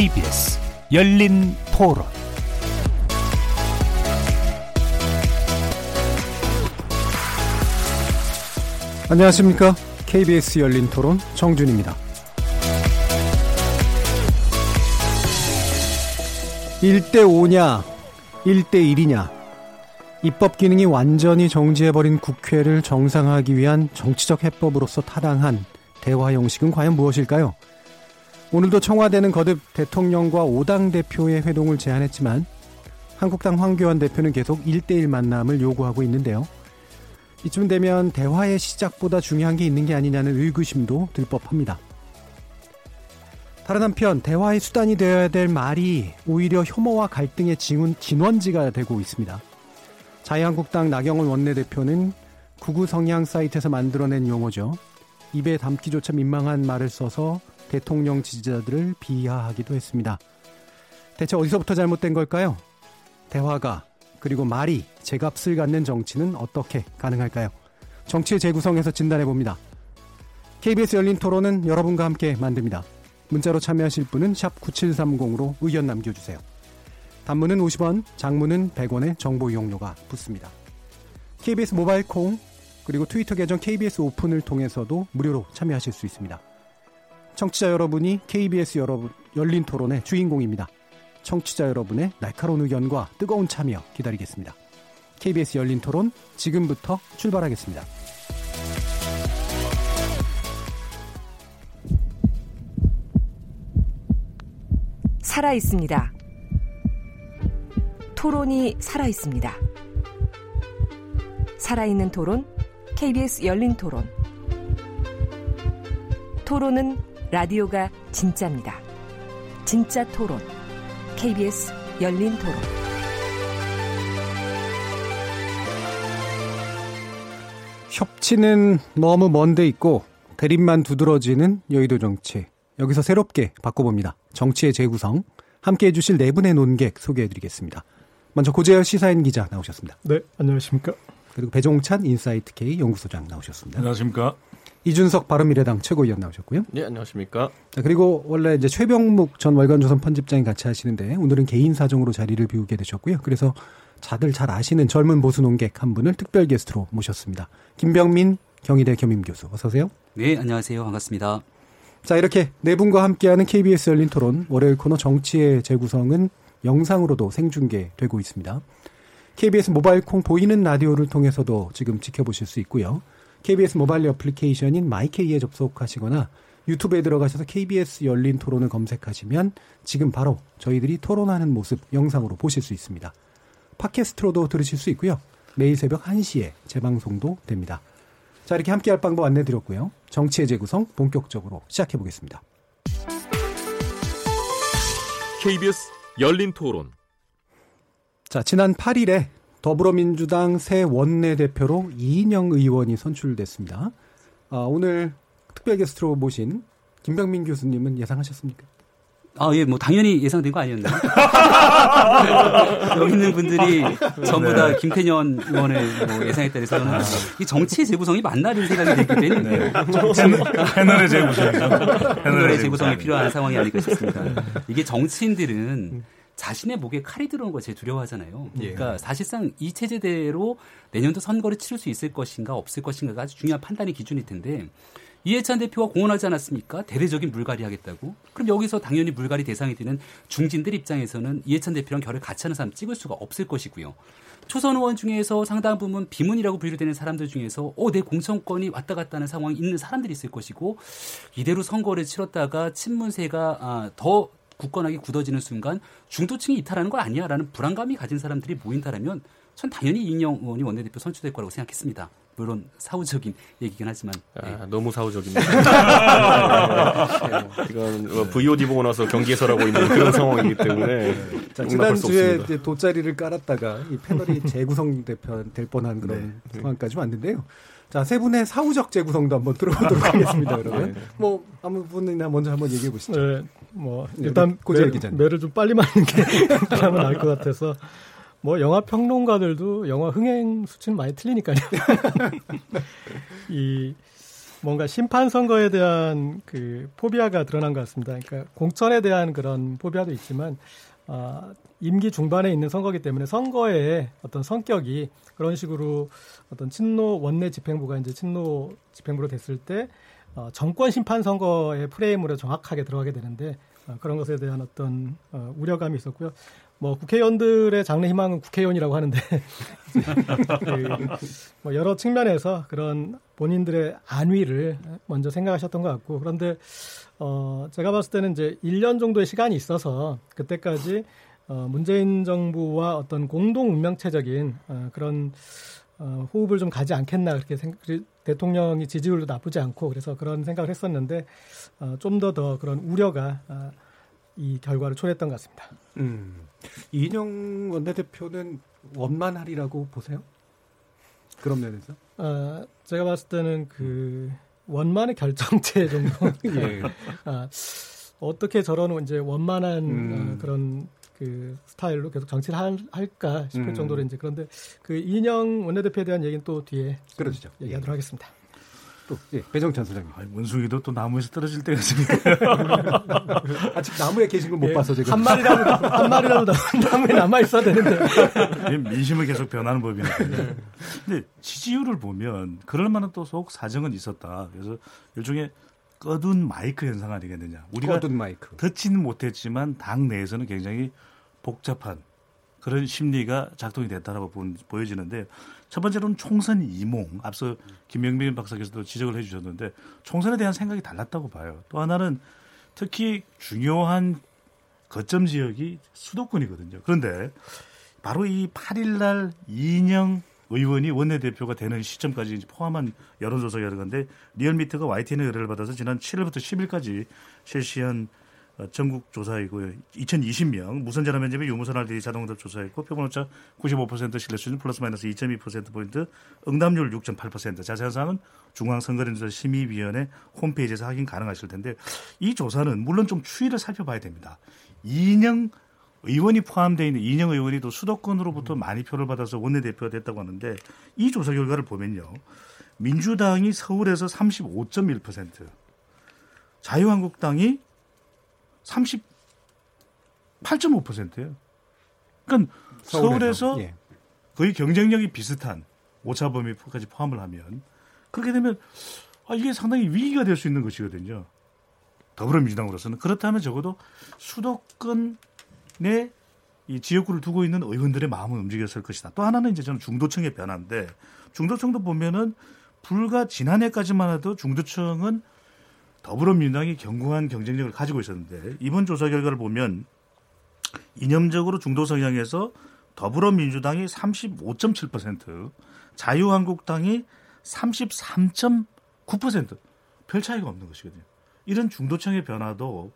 KBS 열린 토론 안녕하십니까. KBS 열린 토론 정준입니다. 1대5냐, 1대1이냐. 입법 기능이 완전히 정지해버린 국회를 정상화하기 위한 정치적 해법으로서 타당한 대화 형식은 과연 무엇일까요? 오늘도 청와대는 거듭 대통령과 5당 대표의 회동을 제안했지만 한국당 황교안 대표는 계속 1대1 만남을 요구하고 있는데요. 이쯤 되면 대화의 시작보다 중요한 게 있는 게 아니냐는 의구심도 들 법합니다. 다른 한편 대화의 수단이 되어야 될 말이 오히려 혐오와 갈등의 진원, 진원지가 되고 있습니다. 자유한국당 나경원 원내대표는 구구 성향 사이트에서 만들어낸 용어죠. 입에 담기조차 민망한 말을 써서 대통령 지지자들을 비하하기도 했습니다. 대체 어디서부터 잘못된 걸까요? 대화가 그리고 말이 제값을 갖는 정치는 어떻게 가능할까요? 정치의 재구성에서 진단해 봅니다. KBS 열린 토론은 여러분과 함께 만듭니다. 문자로 참여하실 분은 9730으로 의견 남겨주세요. 단문은 50원, 장문은 100원의 정보 이용료가 붙습니다. KBS 모바일 콩 그리고 트위터 계정 KBS 오픈을 통해서도 무료로 참여하실 수 있습니다. 청취자 여러분이 KBS 여러분 열린 토론의 주인공입니다. 청취자 여러분의 날카로운 의견과 뜨거운 참여 기다리겠습니다. KBS 열린 토론 지금부터 출발하겠습니다. 살아 있습니다. 토론이 살아 있습니다. 살아있는 토론, KBS 열린 토론. 토론은 라디오가 진짜입니다. 진짜 토론, KBS 열린 토론. 협치는 너무 먼데 있고 대립만 두드러지는 여의도 정치. 여기서 새롭게 바꿔봅니다. 정치의 재구성. 함께 해주실 네 분의 논객 소개해드리겠습니다. 먼저 고재열 시사인 기자 나오셨습니다. 네, 안녕하십니까. 그리고 배종찬 인사이트 K 연구소장 나오셨습니다. 안녕하십니까. 이준석 바른미래당 최고위원 나오셨고요. 네, 안녕하십니까. 자, 그리고 원래 이제 최병묵 전 월간조선 편집장이 같이 하시는데 오늘은 개인 사정으로 자리를 비우게 되셨고요. 그래서 다들 잘 아시는 젊은 보수 논객 한 분을 특별 게스트로 모셨습니다. 김병민 경희대 겸임 교수 어서 오세요. 네, 안녕하세요. 반갑습니다. 자, 이렇게 네 분과 함께하는 KBS 열린 토론 월요일 코너 정치의 재구성은 영상으로도 생중계되고 있습니다. KBS 모바일 콩 보이는 라디오를 통해서도 지금 지켜보실 수 있고요. KBS 모바일 어플리케이션인 마이케이에 접속하시거나 유튜브에 들어가셔서 KBS 열린 토론을 검색하시면 지금 바로 저희들이 토론하는 모습 영상으로 보실 수 있습니다. 팟캐스트로도 들으실 수 있고요. 매일 새벽 1시에 재방송도 됩니다. 자, 이렇게 함께 할 방법 안내드렸고요. 정치의 재구성 본격적으로 시작해 보겠습니다. KBS 열린 토론. 자, 지난 8일에 더불어민주당 새 원내대표로 이인영 의원이 선출됐습니다. 아, 오늘 특별 게스트로 모신 김병민 교수님은 예상하셨습니까? 아, 예, 뭐, 당연히 예상된 거 아니었나요? 여기 있는 분들이 전부 다 김태년 의원을 뭐 예상했다 해서 저는 이 정치의 재구성이 맞나 이런 생각이 들기 때문에. 패널의 재구성이죠. 패널의 재구성이 필요한 상황이 아닐까 싶습니다. 이게 정치인들은 자신의 목에 칼이 들어오는 걸 제일 두려워하잖아요. 그러니까 사실상 이 체제대로 내년도 선거를 치를 수 있을 것인가 없을 것인가가 아주 중요한 판단의 기준일 텐데 이해찬 대표가 공언하지 않았습니까? 대대적인 물갈이 하겠다고. 그럼 여기서 당연히 물갈이 대상이 되는 중진들 입장에서는 이해찬 대표랑 결을 같이 하는 사람 찍을 수가 없을 것이고요. 초선 의원 중에서 상당 부분 비문이라고 분류되는 사람들 중에서 어, 내 공천권이 왔다 갔다 하는 상황이 있는 사람들이 있을 것이고 이대로 선거를 치렀다가 친문세가 아, 더 굳건하게 굳어지는 순간 중도층이 이탈하는 거 아니야라는 불안감이 가진 사람들이 모인다라면 전 당연히 이인영 의원이 원내대표 선출될 거라고 생각했습니다. 물론 사후적인 얘기긴 하지만 아, 네. 너무 사후적입니다. 네, 이건 뭐 VOD 보고 나서 경기에서라고 있는 그런 상황이기 때문에 자, 지난주에 돗자리를 깔았다가 이 패널이 재구성 대표- 될 뻔한 그런 상황까지 왔는데요. 자, 세 분의 사후적 재구성도 한번 들어보도록 하겠습니다, 그러면. 뭐, 아무 분이나 먼저 한번 얘기해 보시죠. 네, 뭐 네, 일단 고재열 매, 기자님. 매를 좀 빨리 맞는 게 하면 나을 것 같아서 뭐 영화 평론가들도 영화 흥행 수치는 많이 틀리니까요. 이 뭔가 심판 선거에 대한 그 포비아가 드러난 것 같습니다. 그러니까 공천에 대한 그런 포비아도 있지만 어, 임기 중반에 있는 선거기 때문에 선거의 어떤 성격이 그런 식으로 어떤 친노 원내 집행부가 이제 친노 집행부로 됐을 때 어, 정권 심판 선거의 프레임으로 정확하게 들어가게 되는데 어, 그런 것에 대한 어떤 어, 우려감이 있었고요. 뭐 국회의원들의 장래 희망은 국회의원이라고 하는데 그뭐 여러 측면에서 그런 본인들의 안위를 먼저 생각하셨던 것 같고 그런데 어 제가 봤을 때는 이제 1년 정도의 시간이 있어서 그때까지 어 문재인 정부와 어떤 공동 운명체적인 어 그런 어 호흡을 좀 가지 않겠나 그렇게 생각 대통령이 지지율도 나쁘지 않고 그래서 그런 생각을 했었는데 어, 좀더더 그런 우려가 어, 이 결과를 초래했던 것 같습니다. 음. 이인영 원내대표는 원만하리라고 보세요? 그런 면에서? 어, 제가 봤을 때는 그 원만의 결정체 정도. 예. 아, 어떻게 저런 이제 원만한 음. 어, 그런 그 스타일로 계속 정치를 할, 할까 싶을 음. 정도로 이제 그런데 그 이인영 원내대표에 대한 얘기는 또 뒤에 그러시죠. 얘기하도록 하겠습니다. 또 예, 배정찬 소장님. 아니, 원숭이도 또 나무에서 떨어질 때가 있습니다. 아직 나무에 계신 걸못 예, 봐서 제가 한 마리라도 한 마리라도 나무에 남아 있어야 되는데 민심을 계속 변하는 법이니까. 근데 지지율을 보면 그럴 만한 또 속 사정은 있었다. 그래서 일종의 꺼둔 마이크 현상 아니겠느냐. 우리가 꺼둔 마이크. 듣지는 못했지만 당 내에서는 굉장히 복잡한 그런 심리가 작동이 됐다라고 보여지는데 첫 번째로는 총선 이몽 앞서 김영민 박사께서도 지적을 해주셨는데 총선에 대한 생각이 달랐다고 봐요. 또 하나는 특히 중요한 거점 지역이 수도권이거든요. 그런데 바로 이 8일날 이인영 의원이 원내대표가 되는 시점까지 포함한 여론조사 결과인데 리얼미터가 YTN 의뢰를 받아서 지난 7일부터 10일까지 실시한 어, 전국 조사이고요. 2020명 무선 전화 면접의 유무선 RD 자동응답 조사했고 표본오차 95% 신뢰 수준 플러스 마이너스 2.2% 포인트 응답률 6.8% 자세한 사항은 중앙선거인조사 심의위원회 홈페이지에서 확인 가능하실 텐데 이 조사는 물론 좀 추이를 살펴봐야 됩니다. 이인영 의원이 포함되어 있는 이인영 의원이 또 수도권으로부터 많이 표를 받아서 원내대표가 됐다고 하는데 이 조사 결과를 보면요. 민주당이 서울에서 35.1%, 자유한국당이 38.5%예요. 그러니까 서울에서, 서 예. 거의 경쟁력이 비슷한 오차 범위까지 포함을 하면 그렇게 되면 아, 이게 상당히 위기가 될 수 있는 것이거든요. 더불어민주당으로서는 그렇다면 적어도 수도권의 이 지역구를 두고 있는 의원들의 마음을 움직였을 것이다. 또 하나는 이제 저는 중도층의 변화인데 중도층도 보면은 불과 지난해까지만 해도 중도층은 더불어민주당이 견고한 경쟁력을 가지고 있었는데 이번 조사 결과를 보면 이념적으로 중도 성향에서 더불어민주당이 35.7%, 자유한국당이 33.9%별 차이가 없는 것이거든요. 이런 중도층의 변화도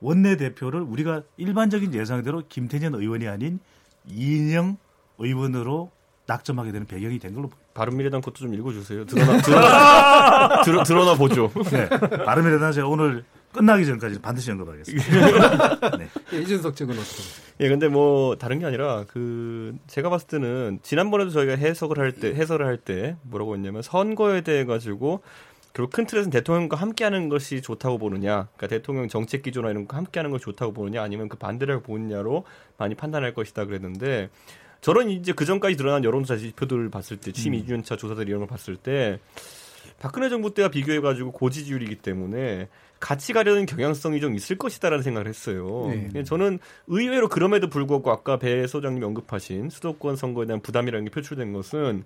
원내 대표를 우리가 일반적인 예상대로 김태년 의원이 아닌 이인영 의원으로 낙점하게 되는 배경이 된 걸로 보입니다. 바른미래당 것도 좀 읽어주세요. 드러나, 드러나, 드러, 드러나 보죠. 네. 바른미래당 제가 오늘 끝나기 전까지 반드시 언급하겠습니다. 네. 예, 이준석 측은 어떻게? 예, 근데 뭐 다른 게 아니라 그 제가 봤을 때는 지난번에도 저희가 해석을 할 때 해설을 할 때 뭐라고 했냐면 선거에 대해 가지고 결국 큰 틀에서는 대통령과 함께하는 것이 좋다고 보느냐, 그러니까 대통령 정책 기조나 이런 거 함께하는 것이 좋다고 보느냐, 아니면 그 반대를 보느냐로 많이 판단할 것이다 그랬는데 저런 이제 그 전까지 드러난 여론조사 지표들을 봤을 때, 침 음. 2주년차 조사들 이런 걸 봤을 때 박근혜 정부 때와 비교해가지고 고지지율이기 때문에 같이 가려는 경향성이 좀 있을 것이다라는 생각을 했어요. 네. 저는 의외로 그럼에도 불구하고 아까 배 소장님 언급하신 수도권 선거에 대한 부담이라는 게 표출된 것은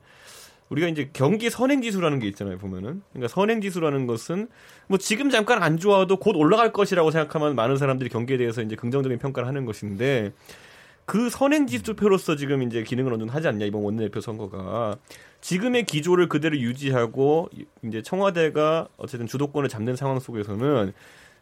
우리가 이제 경기 선행 지수라는 게 있잖아요, 보면은. 그러니까 선행 지수라는 것은 뭐 지금 잠깐 안 좋아도 곧 올라갈 것이라고 생각하면 많은 사람들이 경기에 대해서 이제 긍정적인 평가를 하는 것인데 그 선행 지수표로서 지금 이제 기능을 어느 정도 하지 않냐 이번 원내대표 선거가 지금의 기조를 그대로 유지하고 이제 청와대가 어쨌든 주도권을 잡는 상황 속에서는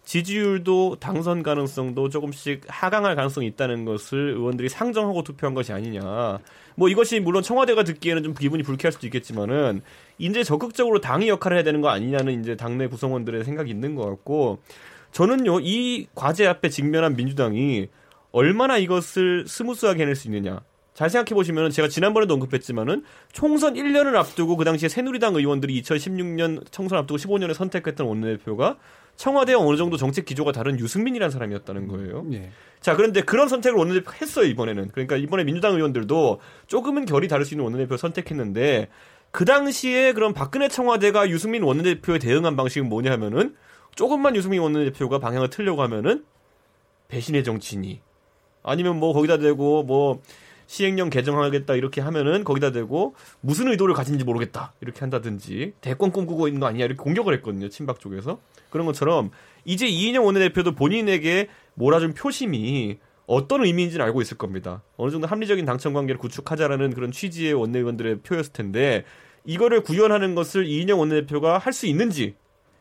지지율도 당선 가능성도 조금씩 하강할 가능성이 있다는 것을 의원들이 상정하고 투표한 것이 아니냐. 뭐 이것이 물론 청와대가 듣기에는 좀 기분이 불쾌할 수도 있겠지만은 이제 적극적으로 당이 역할을 해야 되는 거 아니냐는 이제 당내 구성원들의 생각이 있는 것 같고 저는요 이 과제 앞에 직면한 민주당이 얼마나 이것을 smooth하게 해낼 수 있느냐. 잘 생각해 보시면 제가 지난번에도 언급했지만은 총선 1년을 앞두고 그 당시에 새누리당 의원들이 2016년 총선 앞두고 15년에 선택했던 원내대표가 청와대와 어느 정도 정책 기조가 다른 유승민이라는 사람이었다는 거예요. 예. 자, 그런데 그런 선택을 원내대표 했어요, 이번에는. 그러니까 이번에 민주당 의원들도 조금은 결이 다를 수 있는 원내대표 선택했는데 그 당시에 그럼 박근혜 청와대가 유승민 원내대표에 대응한 방식은 뭐냐 하면은 조금만 유승민 원내대표가 방향을 틀려고 하면은 배신의 정치니 아니면 뭐 거기다 대고 뭐 시행령 개정하겠다 이렇게 하면은 거기다 대고 무슨 의도를 가진지 모르겠다 이렇게 한다든지 대권 꿈꾸고 있는 거 아니냐 이렇게 공격을 했거든요 친박 쪽에서. 그런 것처럼 이제 이인영 원내대표도 본인에게 몰아준 표심이 어떤 의미인지는 알고 있을 겁니다. 어느 정도 합리적인 당청 관계를 구축하자라는 그런 취지의 원내의원들의 표였을 텐데 이거를 구현하는 것을 이인영 원내대표가 할 수 있는지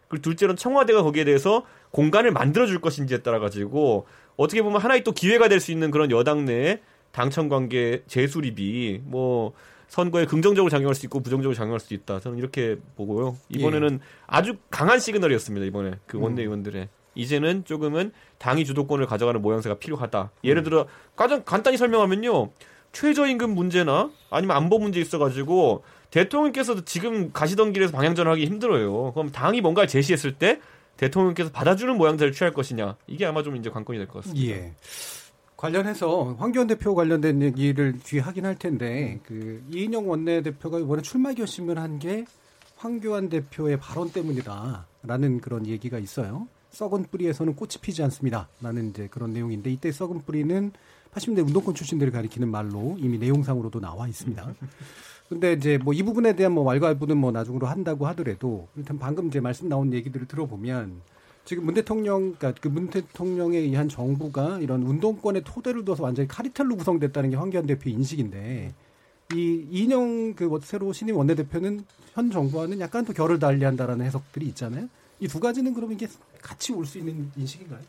그리고 둘째로는 청와대가 거기에 대해서 공간을 만들어줄 것인지에 따라 가지고 어떻게 보면 하나의 또 기회가 될 수 있는 그런 여당 내 당청 관계 재수립이 뭐 선거에 긍정적으로 작용할 수 있고 부정적으로 작용할 수 있다. 저는 이렇게 보고요. 이번에는 아주 강한 시그널이었습니다. 이번에 그 원내 의원들의 이제는 조금은 당이 주도권을 가져가는 모양새가 필요하다. 예를 들어 가장 간단히 설명하면요. 최저임금 문제나 아니면 안보 문제 있어가지고 대통령께서도 지금 가시던 길에서 방향전하기 힘들어요. 그럼 당이 뭔가를 제시했을 때 대통령께서 받아주는 모양새를 취할 것이냐 이게 아마 좀 이제 관건이 될 것 같습니다. 예. 관련해서 황교안 대표 관련된 얘기를 뒤에 하긴 할 텐데 그 이인영 원내대표가 이번에 출마 결심을 한 게 황교안 대표의 발언 때문이다라는 그런 얘기가 있어요. 썩은 뿌리에서는 꽃이 피지 않습니다라는 이제 그런 내용인데 이때 썩은 뿌리는 80년대 운동권 출신들을 가리키는 말로 이미 내용상으로도 나와 있습니다. 근데 이제 뭐 이 부분에 대한 뭐 왈가왈부는 뭐 나중으로 한다고 하더라도 일단 방금 이제 말씀 나온 얘기들을 들어보면 지금 문 대통령, 그러니까 그 문 대통령에 의한 정부가 이런 운동권의 토대를 둬서 완전히 카리텔로 구성됐다는 게 황교안 대표의 인식인데 이 이인영 그 새로 신임 원내대표는 현 정부와는 약간 더 결을 달리한다라는 해석들이 있잖아요. 이 두 가지는 그러면 이게 같이 올 수 있는 인식인가요?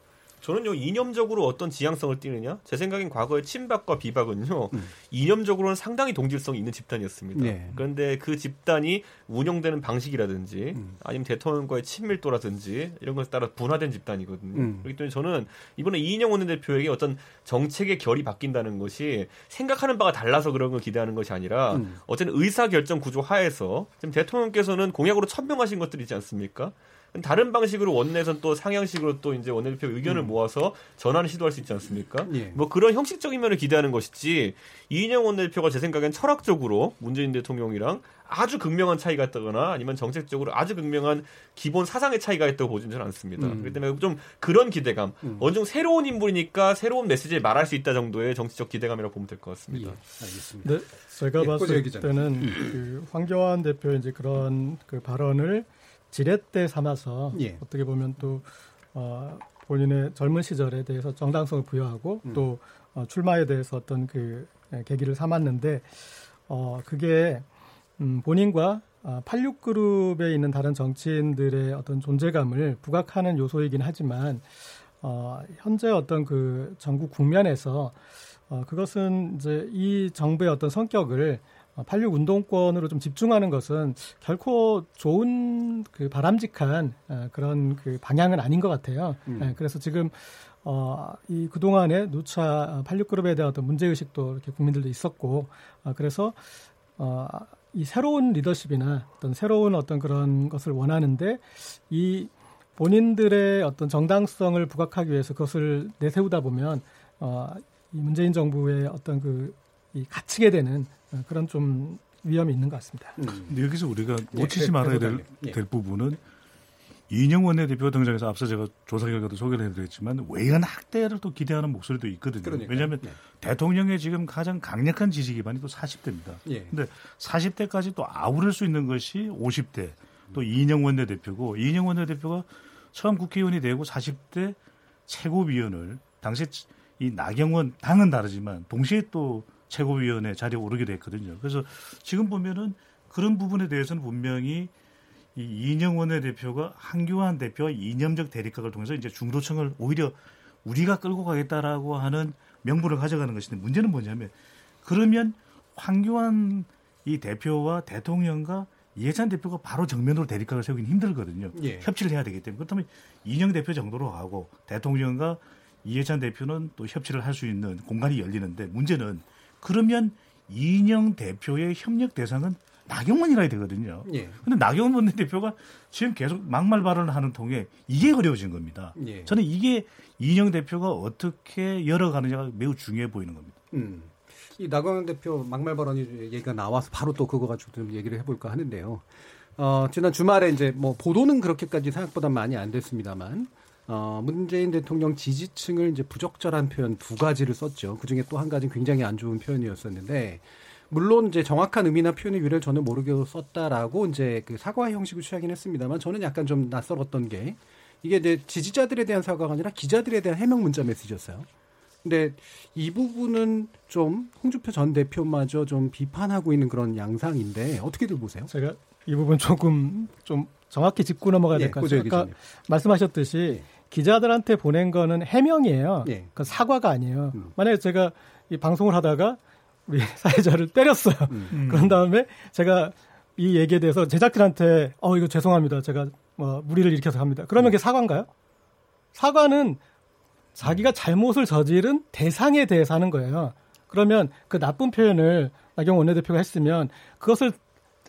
저는 요 이념적으로 어떤 지향성을 띠느냐 제 생각엔 과거의 친박과 비박은요 음. 이념적으로는 상당히 동질성이 있는 집단이었습니다. 네. 그런데 그 집단이 운영되는 방식이라든지 음. 아니면 대통령과의 친밀도라든지 이런 것에 따라 분화된 집단이거든요. 음. 그렇기 때문에 저는 이번에 이인영 원내대표에게 어떤 정책의 결이 바뀐다는 것이 생각하는 바가 달라서 그런 걸 기대하는 것이 아니라 음. 어쨌든 의사결정 구조 하에서 지금 대통령께서는 공약으로 천명하신 것들이 있지 않습니까? 다른 방식으로 원내에선 또 상향식으로 또 이제 원내대표 의견을 모아서 전환을 시도할 수 있지 않습니까? 음. 예. 뭐 그런 형식적인 면을 기대하는 것이지 이인영 원내대표가 제 생각엔 철학적으로 문재인 대통령이랑 아주 극명한 차이가 있다거나 아니면 정책적으로 아주 극명한 기본 사상의 차이가 있다고 보지는 저는 않습니다. 음. 그렇기 때문에 좀 그런 기대감, 음. 어느 정도 새로운 인물이니까 새로운 메시지를 말할 수 있다 정도의 정치적 기대감이라고 보면 될것 예, 같습니다. 알겠습니다. 네, 제가 예, 봤을. 때는 그 황교안 대표 이제 그런 그 발언을 지렛대 삼아서 예. 어떻게 보면 또 어, 본인의 젊은 시절에 대해서 정당성을 부여하고 음. 또 어, 출마에 대해서 어떤 그 예, 계기를 삼았는데 어, 그게 음, 본인과 아, 86그룹에 있는 다른 정치인들의 어떤 존재감을 부각하는 요소이긴 하지만 어, 현재 어떤 그 전국 국면에서 어, 그것은 이제 이 정부의 어떤 성격을 어, 86 운동권으로 좀 집중하는 것은 결코 좋은 그 바람직한 어, 그런 그 방향은 아닌 것 같아요. 음. 예, 그래서 지금 어, 이 그동안에 누차 86그룹에 대한 어떤 문제의식도 이렇게 국민들도 있었고, 어, 그래서, 어, 이 새로운 리더십이나 어떤 새로운 어떤 그런 것을 원하는데, 이 본인들의 어떤 정당성을 부각하기 위해서 그것을 내세우다 보면, 어, 이 문재인 정부의 어떤 그, 이 갇히게 되는 어, 그런 좀 위험이 있는 것 같습니다. 음. 근데 여기서 우리가 예, 놓치지 그- 말아야 될. 예. 될 부분은 이인영 원내대표 등장해서 앞서 제가 조사 결과도 소개를 해드렸지만 외연 학대를 또 기대하는 목소리도 있거든요. 그러니까요. 왜냐하면 네. 대통령의 지금 가장 강력한 지지 기반이 또 40대입니다. 예. 근데 40대까지 또 아우를 수 있는 것이 50대 또 이인영 원내대표고 이인영 원내대표가 처음 국회의원이 되고 40대 최고위원을 당시 이 나경원 당은 다르지만 동시에 또 최고위원회 자리에 오르게 됐거든요. 그래서 지금 보면은 그런 부분에 대해서는 분명히 이 이인영 원내대표가 한교안 대표와 이념적 대립각을 통해서 이제 중도층을 오히려 우리가 끌고 가겠다라고 하는 명분을 가져가는 것인데 문제는 뭐냐면 그러면 황교안 이 대표와 대통령과 이해찬 대표가 바로 정면으로 대립각을 세우기는 힘들거든요. 예. 협치를 해야 되기 때문에 그렇다면 이인영 대표 정도로 하고 대통령과 이해찬 대표는 또 협치를 할 수 있는 공간이 열리는데 문제는 그러면 이인영 대표의 협력 대상은 나경원이라야 되거든요. 예. 근데 나경원 원내대표가 지금 계속 막말 발언을 하는 통에 이게 어려워진 겁니다. 예. 저는 이게 이인영 대표가 어떻게 열어가느냐가 매우 중요해 보이는 겁니다. 음. 이 나경원 대표 막말 발언이 얘기가 나와서 바로 또 그거 가지고 좀 얘기를 해볼까 하는데요. 어, 지난 주말에 이제 뭐 보도는 그렇게까지 생각보다 많이 안 됐습니다만 어, 문재인 대통령 지지층을 이제 부적절한 표현 두 가지를 썼죠. 그 중에 또 한 가지는 굉장히 안 좋은 표현이었었는데 물론 이제 정확한 의미나 표현의 유래를 저는 모르게 썼다라고 이제 그 사과 형식을 취하긴 했습니다만 저는 약간 좀 낯설었던 게 이게 이제 지지자들에 대한 사과가 아니라 기자들에 대한 해명 문자 메시지였어요. 근데 이 부분은 좀 홍주표 전 대표마저 좀 비판하고 있는 그런 양상인데 어떻게들 보세요? 제가 이 부분 조금 좀 정확히 짚고 넘어가야 될것 예, 같아요. 아까 말씀하셨듯이 예. 기자들한테 보낸 거는 해명이에요. 예. 그 사과가 아니에요. 음. 만약에 제가 이 방송을 하다가 우리 사회자를 때렸어요. 음. 음. 그런 다음에 제가 이 얘기에 대해서 제작진한테 어 이거 죄송합니다. 제가 뭐 무리를 일으켜서 합니다. 그러면 그게 사과인가요? 사과는 자기가 잘못을 저지른 대상에 대해서 하는 거예요. 그러면 그 나쁜 표현을 나경 원내대표가 했으면 그것을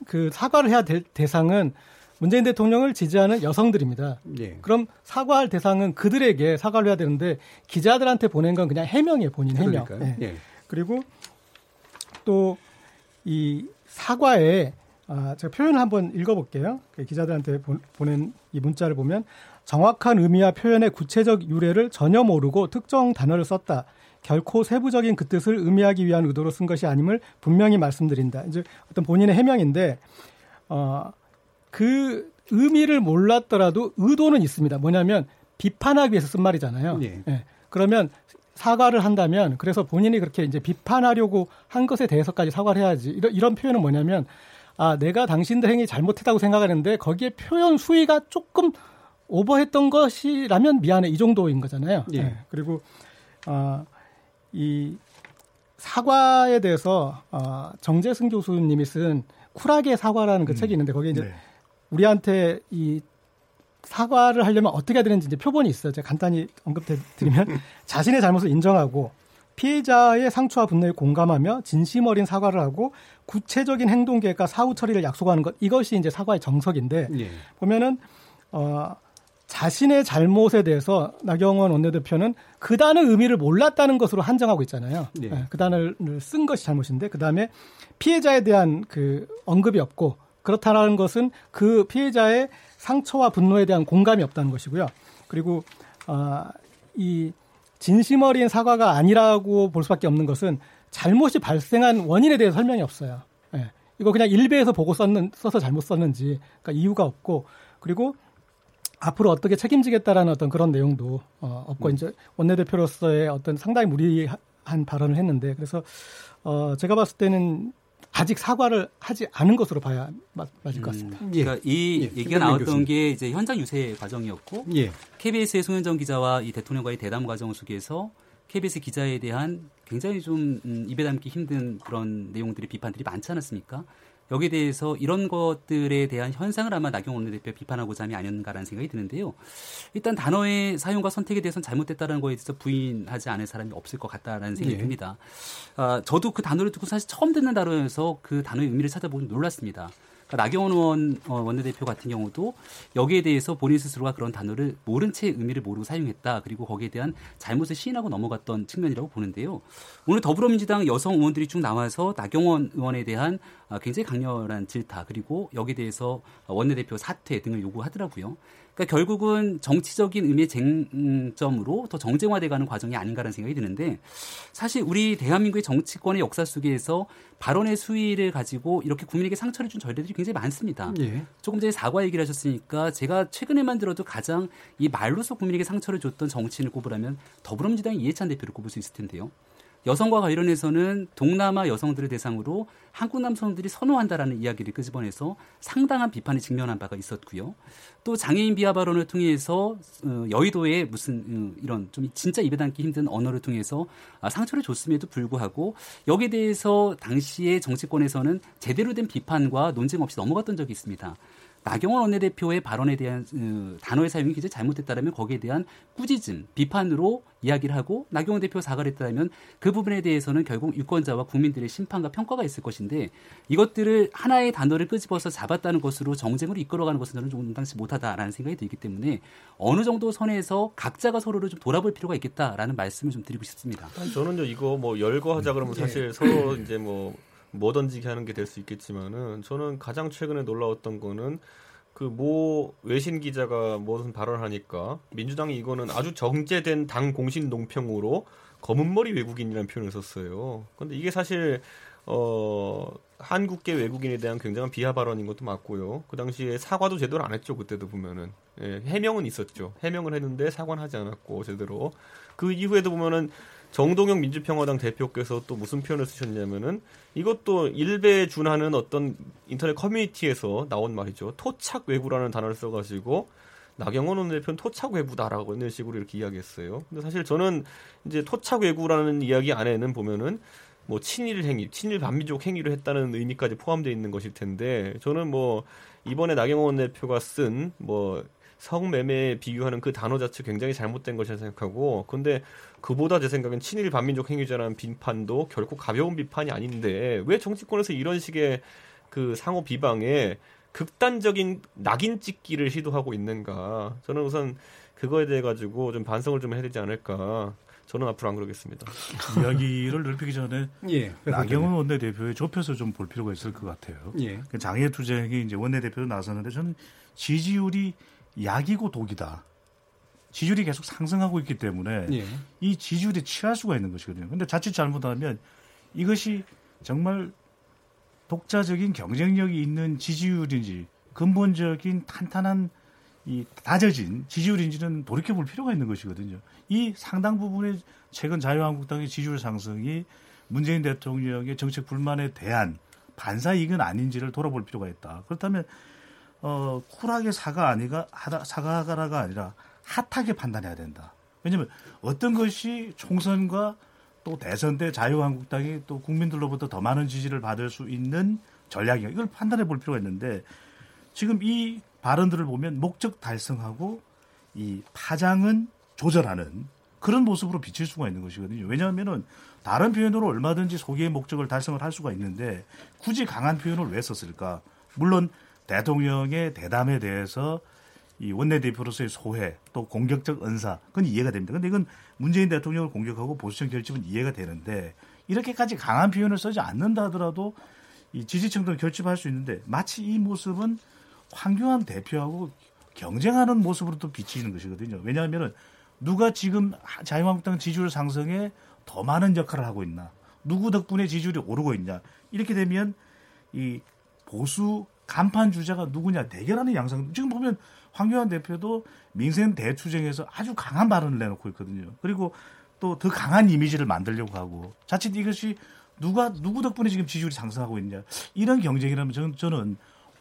그 사과를 해야 될 대상은 문재인 대통령을 지지하는 여성들입니다. 예. 그럼 사과할 대상은 그들에게 사과를 해야 되는데 기자들한테 보낸 건 그냥 해명이에요, 본인 해명. 네. 예. 그리고 또 이 사과에 아, 제가 표현을 한번 읽어볼게요. 그 기자들한테 보, 보낸 이 문자를 보면 정확한 의미와 표현의 구체적 유래를 전혀 모르고 특정 단어를 썼다. 결코 세부적인 그 뜻을 의미하기 위한 의도로 쓴 것이 아님을 분명히 말씀드린다. 이제 어떤 본인의 해명인데 어, 그 의미를 몰랐더라도 의도는 있습니다. 뭐냐면 비판하기 위해서 쓴 말이잖아요. 예. 예. 그러면 사과를 한다면 그래서 본인이 그렇게 이제 비판하려고 한 것에 대해서까지 사과를 해야지. 이런, 이런 표현은 뭐냐면 아, 내가 당신들 행위 잘못했다고 생각하는데 거기에 표현 수위가 조금 오버했던 것이라면 미안해. 이 정도인 거잖아요. 예. 예. 그리고 아, 이 사과에 대해서 어, 정재승 교수님이 쓴 쿨하게 사과라는 그 음. 책이 있는데 거기에 이제 네. 우리한테 이 사과를 하려면 어떻게 해야 되는지 이제 표본이 있어요. 제가 간단히 언급해 드리면 자신의 잘못을 인정하고 피해자의 상처와 분노에 공감하며 진심 어린 사과를 하고 구체적인 행동 계획과 사후 처리를 약속하는 것 이것이 이제 사과의 정석인데 예. 보면은 어 자신의 잘못에 대해서 나경원 원내대표는 그 단어 의미를 몰랐다는 것으로 한정하고 있잖아요. 네. 네, 그 단어를 쓴 것이 잘못인데 그 다음에 피해자에 대한 그 언급이 없고 그렇다라는 것은 그 피해자의 상처와 분노에 대한 공감이 없다는 것이고요. 그리고 어, 이 진심 어린 사과가 아니라고 볼 수밖에 없는 것은 잘못이 발생한 원인에 대해 설명이 없어요. 네. 이거 그냥 일베에서 보고 썼는, 써서 잘못 썼는지 그러니까 이유가 없고 그리고 앞으로 어떻게 책임지겠다라는 어떤 그런 내용도 어, 없고 음. 이제 원내대표로서의 어떤 상당히 무리한 발언을 했는데 그래서 어, 제가 봤을 때는 아직 사과를 하지 않은 것으로 봐야 맞, 을것 음. 같습니다. 음, 예. 그러니까 이 예. 얘기가 나왔던 교수님. 게 이제 현장 유세 과정이었고 예. KBS의 송현정 기자와 이 대통령과의 대담 과정 속에서 KBS 기자에 대한 굉장히 좀 음, 입에 담기 힘든 그런 내용들이 비판들이 많지 않았습니까? 여기에 대해서 이런 것들에 대한 현상을 아마 나경원 원내대표 비판하고자 함이 아니었는가라는 생각이 드는데요. 일단 단어의 사용과 선택에 대해서는 잘못됐다는 거에 대해서 부인하지 않을 사람이 없을 것 같다라는 생각이 예. 듭니다. 아, 저도 그 단어를 듣고 사실 처음 듣는 단어여서 그 단어의 의미를 찾아보고 놀랐습니다. 그러니까 나경원 원, 어, 원내대표 같은 경우도 여기에 대해서 본인 스스로가 그런 단어를 모른 채 의미를 모르고 사용했다. 그리고 거기에 대한 잘못을 시인하고 넘어갔던 측면이라고 보는데요. 오늘 더불어민주당 여성 의원들이 쭉 나와서 나경원 의원에 대한 아, 굉장히 강렬한 질타 그리고 여기에 대해서 원내대표 사퇴 등을 요구하더라고요. 그러니까 결국은 정치적인 의미의 쟁점으로 더 정쟁화돼가는 과정이 아닌가라는 생각이 드는데 사실 우리 대한민국의 정치권의 역사 속에서 발언의 수위를 가지고 이렇게 국민에게 상처를 준 전례들이 굉장히 많습니다. 예. 조금 전에 사과 얘기를 하셨으니까 제가 최근에만 들어도 가장 이 말로서 국민에게 상처를 줬던 정치인을 꼽으라면 더불어민주당의 이해찬 대표를 꼽을 수 있을 텐데요. 여성과 관련해서는 동남아 여성들을 대상으로 한국 남성들이 선호한다라는 이야기를 끄집어내서 상당한 비판에 직면한 바가 있었고요. 또 장애인 비하 발언을 통해서 어, 여의도에 무슨 어, 이런 좀 진짜 입에 담기 힘든 언어를 통해서 아, 상처를 줬음에도 불구하고 여기에 대해서 당시의 정치권에서는 제대로 된 비판과 논쟁 없이 넘어갔던 적이 있습니다. 나경원 원내대표의 발언에 대한 어, 단어의 사용이 굉장히 잘못됐다면 거기에 대한 꾸짖음, 비판으로 이야기를 하고 나경원 대표 사과를 했다면 그 부분에 대해서는 결국 유권자와 국민들의 심판과 평가가 있을 것인데 이것들을 하나의 단어를 끄집어서 잡았다는 것으로 정쟁으로 이끌어가는 것은 저는 좀 당시 못하다라는 생각이 들기 때문에 어느 정도 선에서 각자가 서로를 좀 돌아볼 필요가 있겠다라는 말씀을 좀 드리고 싶습니다. 저는 이거 뭐 열거하자 그러면 사실 서로 이제 뭐 뭐 던지게 하는 게 될 수 있겠지만은 저는 가장 최근에 놀라웠던 거는 그 모 외신 기자가 무슨 발언하니까 민주당이 이거는 아주 정제된 당 공신 농평으로 검은 머리 외국인이라는 표현을 썼어요. 근데 이게 사실 어 한국계 외국인에 대한 굉장한 비하 발언인 것도 맞고요. 그 당시에 사과도 제대로 안 했죠. 그때도 보면은 예, 해명은 있었죠. 해명을 했는데 사과는 하지 않았고 제대로 그 이후에도 보면은 정동영 민주평화당 대표께서 또 무슨 표현을 쓰셨냐면은 이것도 일베에 준하는 어떤 인터넷 커뮤니티에서 나온 말이죠. 토착 외구라는 단어를 써가지고 나경원 원내대표는 토착 외구다라고 이런 식으로 이렇게 이야기했어요. 근데 사실 저는 이제 토착 외구라는 이야기 안에는 보면은 뭐 친일 행위, 친일 반민족 행위를 했다는 의미까지 포함되어 있는 것일 텐데 저는 뭐 이번에 나경원 원내대표가 쓴뭐 성매매에 비유하는 그 단어 자체 굉장히 잘못된 것이라 생각하고 근데 그보다 제 생각엔 친일 반민족 행위자라는 비판도 결코 가벼운 비판이 아닌데 왜 정치권에서 이런 식의 그 상호 비방에 극단적인 낙인 찍기를 시도하고 있는가 저는 우선 그거에 대해 가지고 좀 반성을 좀 해야 되지 않을까 저는 앞으로 안 그러겠습니다. 이야기를 넓히기 전에 예, 나경원 원내대표의 좁혀서 좀 볼 필요가 있을 것 같아요. 예. 그 장애투쟁이 이제 원내대표도 나섰는데 저는 지지율이 약이고 독이다. 지지율이 계속 상승하고 있기 때문에 예. 이 지지율에 취할 수가 있는 것이거든요. 근데 자칫 잘못하면 이것이 정말 독자적인 경쟁력이 있는 지지율인지 근본적인 탄탄한 이 다져진 지지율인지는 돌이켜 볼 필요가 있는 것이거든요. 이 상당 부분의 최근 자유한국당의 지지율 상승이 문재인 대통령의 정책 불만에 대한 반사이익은 아닌지를 돌아볼 필요가 있다. 그렇다면 어, 쿨하게 사과 아니가 사과가라가 아니라 핫하게 판단해야 된다. 왜냐하면 어떤 것이 총선과 또 대선 때 자유한국당이 또 국민들로부터 더 많은 지지를 받을 수 있는 전략이야. 이걸 판단해 볼 필요가 있는데 지금 이 발언들을 보면 목적 달성하고 이 파장은 조절하는 그런 모습으로 비칠 수가 있는 것이거든요. 왜냐하면은 다른 표현으로 얼마든지 소기의 목적을 달성을 할 수가 있는데 굳이 강한 표현을 왜 썼을까? 물론 대통령의 대담에 대해서 이 원내대표로서의 소회 또 공격적 언사 그건 이해가 됩니다. 근데 이건 문재인 대통령을 공격하고 보수층 결집은 이해가 되는데 이렇게까지 강한 표현을 쓰지 않는다 하더라도 이 지지층도 결집할 수 있는데 마치 이 모습은 황교안 대표하고 경쟁하는 모습으로 또 비치는 것이거든요. 왜냐하면은 누가 지금 자유한국당 지지율 상승에 더 많은 역할을 하고 있나? 누구 덕분에 지지율이 오르고 있냐? 이렇게 되면 이 보수 간판 주자가 누구냐 대결하는 양상. 지금 보면 황교안 대표도 민생 대투쟁에서 아주 강한 발언을 내놓고 있거든요. 그리고 또 더 강한 이미지를 만들려고 하고 자칫 이것이 누가 누구 덕분에 지금 지지율이 상승하고 있냐 이런 경쟁이라면 저는, 저는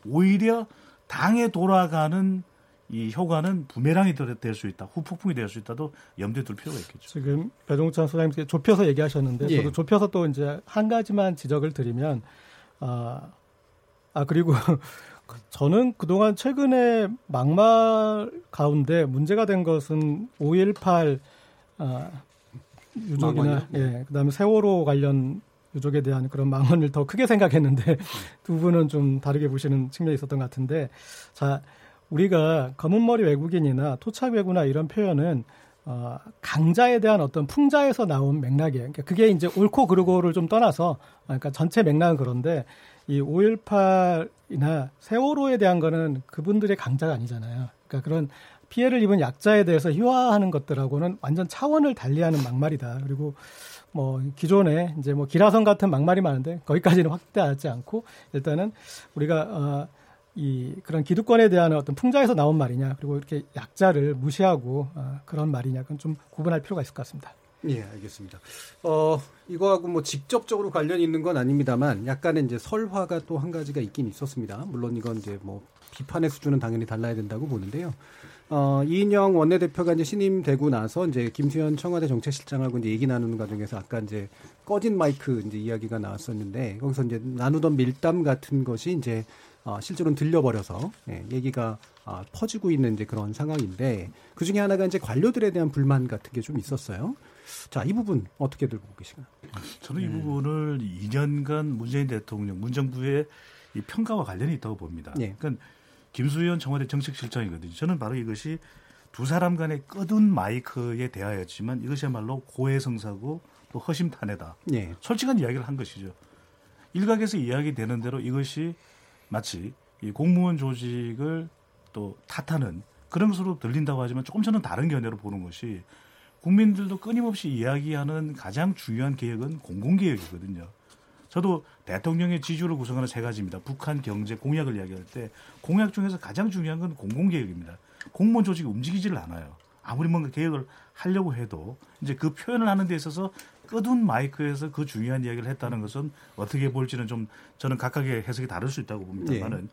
오히려 당에 돌아가는 이 효과는 부메랑이 될 수 있다, 후폭풍이 될 수 있다도 염두에 둘 필요가 있겠죠. 지금 배종찬 소장님께 좁혀서 얘기하셨는데 예. 저도 좁혀서 또 이제 한 가지만 지적을 드리면 아 아, 그리고 저는 그동안 최근에 막말 가운데 문제가 된 것은 5.18 아, 유족이나 예, 그다음에 세월호 관련 유족에 대한 그런 망언을 더 크게 생각했는데 두 분은 좀 다르게 보시는 측면이 있었던 것 같은데 자 우리가 검은머리 외국인이나 토착 외구나 이런 표현은 어, 강자에 대한 어떤 풍자에서 나온 맥락이에요. 그러니까 그게 이제 옳고 그르고를 좀 떠나서 그러니까 전체 맥락은 그런데 이 5.18이나 세월호에 대한 거는 그분들의 강자가 아니잖아요. 그러니까 그런 피해를 입은 약자에 대해서 희화하는 것들하고는 완전 차원을 달리하는 막말이다. 그리고 뭐 기존에 이제 뭐 기라성 같은 막말이 많은데 거기까지는 확대하지 않고 일단은 우리가 어, 이 그런 기득권에 대한 어떤 풍자에서 나온 말이냐 그리고 이렇게 약자를 무시하고 어, 그런 말이냐 그건 좀 구분할 필요가 있을 것 같습니다. 예, 알겠습니다. 어, 이거하고 뭐 직접적으로 관련이 있는 건 아닙니다만 약간의 이제 설화가 또 한 가지가 있긴 있었습니다. 물론 이건 이제 뭐 비판의 수준은 당연히 달라야 된다고 보는데요. 어, 이인영 원내대표가 이제 신임되고 나서 이제 김수현 청와대 정책실장하고 이제 얘기 나누는 과정에서 아까 이제 꺼진 마이크 이제 이야기가 나왔었는데 거기서 이제 나누던 밀담 같은 것이 이제 어, 실제로는 들려버려서 예, 얘기가 아, 퍼지고 있는 이제 그런 상황인데 그 중에 하나가 이제 관료들에 대한 불만 같은 게 좀 있었어요. 자, 이 부분 어떻게들 보고 계신가요? 저는 이 부분을 2년간 문재인 대통령, 문정부의 이 평가와 관련이 있다고 봅니다. 예. 그러니까 김수현 청와대 정책실장이거든요. 저는 바로 이것이 두 사람 간의 꺼둔 마이크의 대화였지만 이것이야말로 고해성사고 또 허심탄회다. 예. 솔직한 이야기를 한 것이죠. 일각에서 이야기되는 대로 이것이 마치 이 공무원 조직을 또 탓하는 그런 것으로 들린다고 하지만 조금 저는 다른 견해로 보는 것이 국민들도 끊임없이 이야기하는 가장 중요한 개혁은 공공개혁이거든요. 저도 대통령의 지주를 구성하는 세 가지입니다. 북한 경제 공약을 이야기할 때 공약 중에서 가장 중요한 건 공공개혁입니다. 공무원 조직이 움직이지를 않아요. 아무리 뭔가 개혁을 하려고 해도 이제 그 표현을 하는 데 있어서 끄둔 마이크에서 그 중요한 이야기를 했다는 것은 어떻게 볼지는 좀 저는 각각의 해석이 다를 수 있다고 봅니다만은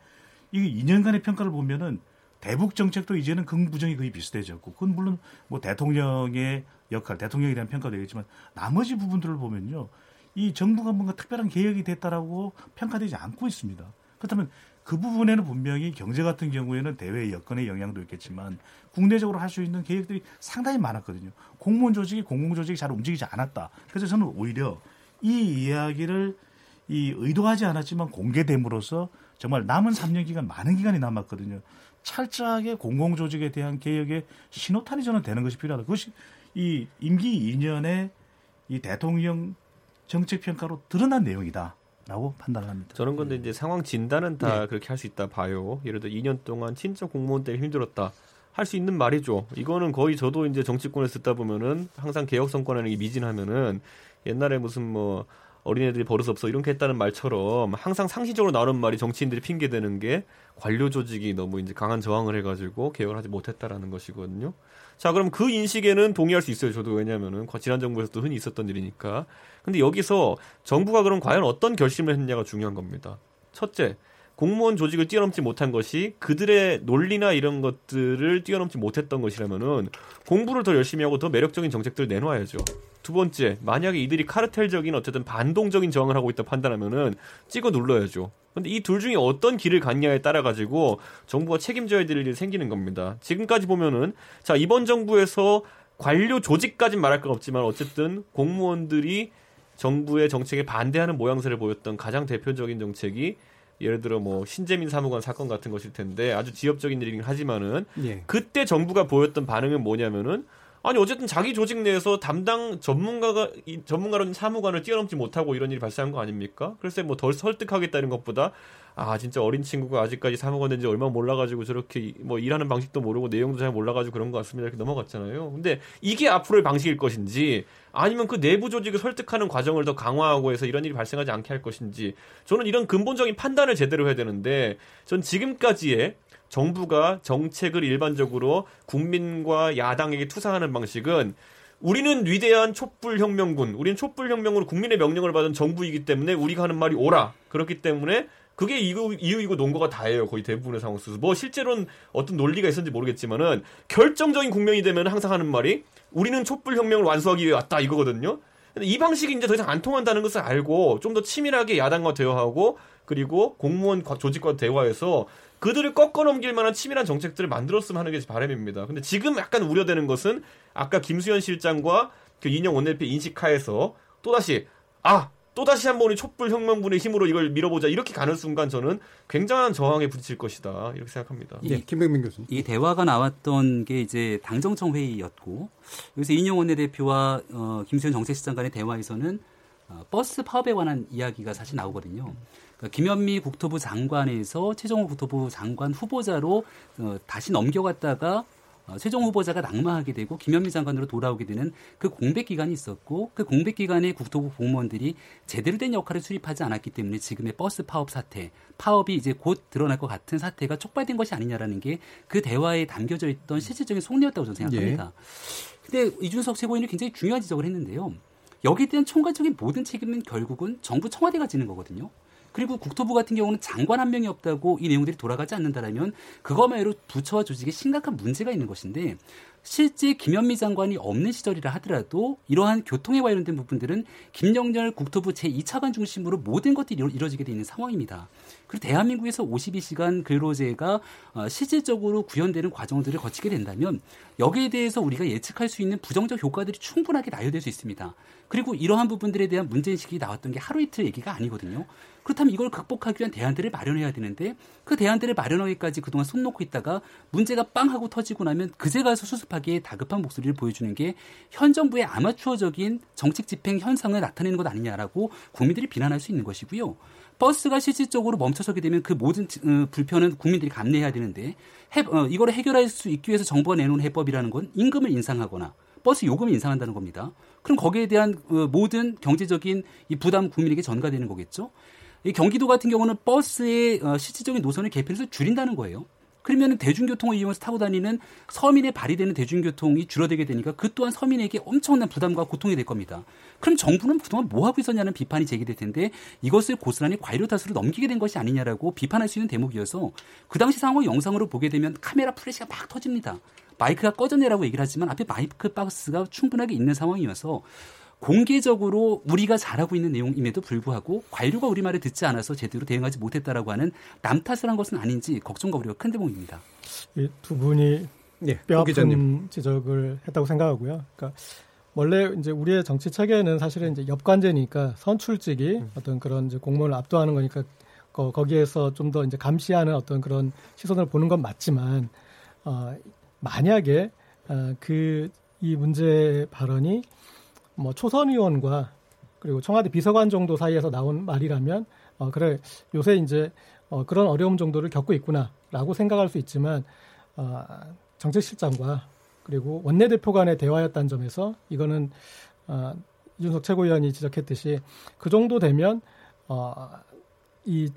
이 2년간의 평가를 보면은 대북 정책도 이제는 긍부정이 거의 비슷해졌고 그건 물론 뭐 대통령의 역할, 대통령에 대한 평가도 되겠지만 나머지 부분들을 보면요. 이 정부가 뭔가 특별한 개혁이 됐다라고 평가되지 않고 있습니다. 그렇다면 그 부분에는 분명히 경제 같은 경우에는 대외 여건의 영향도 있겠지만 국내적으로 할 수 있는 계획들이 상당히 많았거든요. 공무원 조직이 공공 조직이 잘 움직이지 않았다. 그래서 저는 오히려 이 이야기를 이 의도하지 않았지만 공개됨으로써 정말 남은 3년 기간 많은 기간이 남았거든요. 철저하게 공공 조직에 대한 개혁의 신호탄이 저는 되는 것이 필요하다. 그것이 이 임기 2년의 이 대통령 정책 평가로 드러난 내용이다. 라고 판단을 합니다. 저는 근데 이제 상황 진단은 다 네. 그렇게 할 수 있다 봐요. 예를 들어 2년 동안 진짜 공무원 때문에 힘들었다. 할 수 있는 말이죠. 이거는 거의 저도 이제 정치권에서 듣다 보면은 항상 개혁 성과라는 게 미진하면은 옛날에 무슨 뭐 어린애들이 버릇 없어 이렇게 했다는 말처럼 항상 상시적으로 나오는 말이 정치인들이 핑계 대는 게 관료 조직이 너무 이제 강한 저항을 해가지고 개혁을 하지 못했다라는 것이거든요. 자, 그럼 그 인식에는 동의할 수 있어요. 저도 왜냐면은 지난 정부에서도 흔히 있었던 일이니까. 근데 여기서 정부가 그럼 과연 어떤 결심을 했냐가 중요한 겁니다. 첫째, 공무원 조직을 뛰어넘지 못한 것이 그들의 논리나 이런 것들을 뛰어넘지 못했던 것이라면은 공부를 더 열심히 하고 더 매력적인 정책들을 내놓아야죠. 두 번째, 만약에 이들이 카르텔적인 어쨌든 반동적인 저항을 하고 있다 판단하면은 찍어 눌러야죠. 근데 이 둘 중에 어떤 길을 갔냐에 따라 가지고 정부가 책임져야 될 일이 생기는 겁니다. 지금까지 보면은 자 이번 정부에서 관료 조직까진 말할 건 없지만 어쨌든 공무원들이 정부의 정책에 반대하는 모양새를 보였던 가장 대표적인 정책이 예를 들어 뭐 신재민 사무관 사건 같은 것일 텐데 아주 지엽적인 일이긴 하지만은 예. 그때 정부가 보였던 반응은 뭐냐면은 아니 어쨌든 자기 조직 내에서 담당 전문가가 이 전문가로는 사무관을 뛰어넘지 못하고 이런 일이 발생한 거 아닙니까? 그래서 뭐덜 설득하겠다는 것보다 아 진짜 어린 친구가 아직까지 사무관 된지 얼마 몰라가지고 저렇게 뭐 일하는 방식도 모르고 내용도 잘 몰라가지고 그런 것 같습니다 이렇게 넘어갔잖아요. 근데 이게 앞으로의 방식일 것인지 아니면 그 내부 조직을 설득하는 과정을 더 강화하고 해서 이런 일이 발생하지 않게 할 것인지 저는 이런 근본적인 판단을 제대로 해야 되는데 전 지금까지의 정부가 정책을 일반적으로 국민과 야당에게 투사하는 방식은 우리는 위대한 촛불혁명군, 우리는 촛불혁명으로 국민의 명령을 받은 정부이기 때문에 우리가 하는 말이 옳아. 그렇기 때문에 그게 이유, 이유이고 논거가 다예요. 거의 대부분의 상황 속에서. 뭐 실제로는 어떤 논리가 있었는지 모르겠지만은 결정적인 국면이 되면 항상 하는 말이 우리는 촛불혁명을 완수하기 위해 왔다 이거거든요. 근데 이 방식이 이제 더 이상 안 통한다는 것을 알고 좀 더 치밀하게 야당과 대화하고 그리고 공무원 조직과 대화해서 그들을 꺾어 넘길 만한 치밀한 정책들을 만들었으면 하는 게 바람입니다. 근데 지금 약간 우려되는 것은 아까 김수현 실장과 그 인영 원내대표 인식하에서 또다시 아 또다시 한 번이 촛불 혁명군의 힘으로 이걸 밀어보자 이렇게 가는 순간 저는 굉장한 저항에 부딪힐 것이다 이렇게 생각합니다. 예, 김백민 교수님. 이 대화가 나왔던 게 이제 당정청 회의였고 여기서 인영 원내대표와 어, 김수현 정책실장 간의 대화에서는 어, 버스 파업에 관한 이야기가 사실 나오거든요. 그러니까 김현미 국토부 장관에서 최정호 국토부 장관 후보자로 어, 다시 넘어갔다가 어, 최정호 후보자가 낙마하게 되고 김현미 장관으로 돌아오게 되는 그 공백 기간이 있었고 그 공백 기간에 국토부 공무원들이 제대로 된 역할을 수립하지 않았기 때문에 지금의 버스 파업 사태, 파업이 이제 곧 드러날 것 같은 사태가 촉발된 것이 아니냐라는 게 그 대화에 담겨져 있던 실질적인 속내였다고 저는 생각합니다. 예. 근데 이준석 최고위원이 굉장히 중요한 지적을 했는데요. 여기에 대한 총괄적인 모든 책임은 결국은 정부 청와대가 지는 거거든요. 그리고 국토부 같은 경우는 장관 한 명이 없다고 이 내용들이 돌아가지 않는다라면 그것만으로 부처와 조직에 심각한 문제가 있는 것인데 실제 김현미 장관이 없는 시절이라 하더라도 이러한 교통에 관련된 부분들은 김영렬 국토부 제2차관 중심으로 모든 것들이 이루어지게 되어 있는 상황입니다. 그리고 대한민국에서 52시간 근로제가 어, 실질적으로 구현되는 과정들을 거치게 된다면 여기에 대해서 우리가 예측할 수 있는 부정적 효과들이 충분하게 나열될 수 있습니다. 그리고 이러한 부분들에 대한 문제인식이 나왔던 게 하루 이틀 얘기가 아니거든요. 그렇다면 이걸 극복하기 위한 대안들을 마련해야 되는데 그 대안들을 마련하기까지 그동안 손 놓고 있다가 문제가 빵 하고 터지고 나면 그제 가서 수습하기에 다급한 목소리를 보여주는 게 현 정부의 아마추어적인 정책 집행 현상을 나타내는 것 아니냐라고 국민들이 비난할 수 있는 것이고요. 버스가 실질적으로 멈춰서게 되면 그 모든 어, 불편은 국민들이 감내해야 되는데 해, 어, 이거를 해결할 수 있기 위해서 정부가 내놓은 해법이라는 건 임금을 인상하거나 버스 요금을 인상한다는 겁니다. 그럼 거기에 대한 어, 모든 경제적인 이 부담 국민에게 전가되는 거겠죠. 이 경기도 같은 경우는 버스의 어, 실질적인 노선을 개편해서 줄인다는 거예요. 그러면 대중교통을 이용해서 타고 다니는 서민의 발휘되는 대중교통이 줄어들게 되니까 그 또한 서민에게 엄청난 부담과 고통이 될 겁니다. 그럼 정부는 그동안 뭐 하고 있었냐는 비판이 제기될 텐데 이것을 고스란히 과이로 탓으로 넘기게 된 것이 아니냐라고 비판할 수 있는 대목이어서 그 당시 상황을 영상으로 보게 되면 카메라 플래시가 막 터집니다. 마이크가 꺼져내라고 얘기를 하지만 앞에 마이크 박스가 충분하게 있는 상황이어서 공개적으로 우리가 잘하고 있는 내용임에도 불구하고 관료가 우리 말을 듣지 않아서 제대로 대응하지 못했다라고 하는 남 탓을 한 것은 아닌지 걱정과 우려가 큰 대목입니다. 두 분이 네, 뼈아픈 지적을 했다고 생각하고요. 그러니까 원래 이제 우리의 정치 체계는 사실은 이제 역관제니까 선출직이 음. 어떤 그런 이제 공무원을 압도하는 거니까 거, 거기에서 좀 더 이제 감시하는 어떤 그런 시선을 보는 건 맞지만 어, 만약에 어, 그이 문제 발언이 뭐 초선 의원과 그리고 청와대 비서관 정도 사이에서 나온 말이라면 어 그래 요새 이제 어 그런 어려움 정도를 겪고 있구나라고 생각할 수 있지만 어 정책실장과 그리고 원내대표 간의 대화였다는 점에서 이거는 어 이준석 최고위원이 지적했듯이 그 정도 되면 어이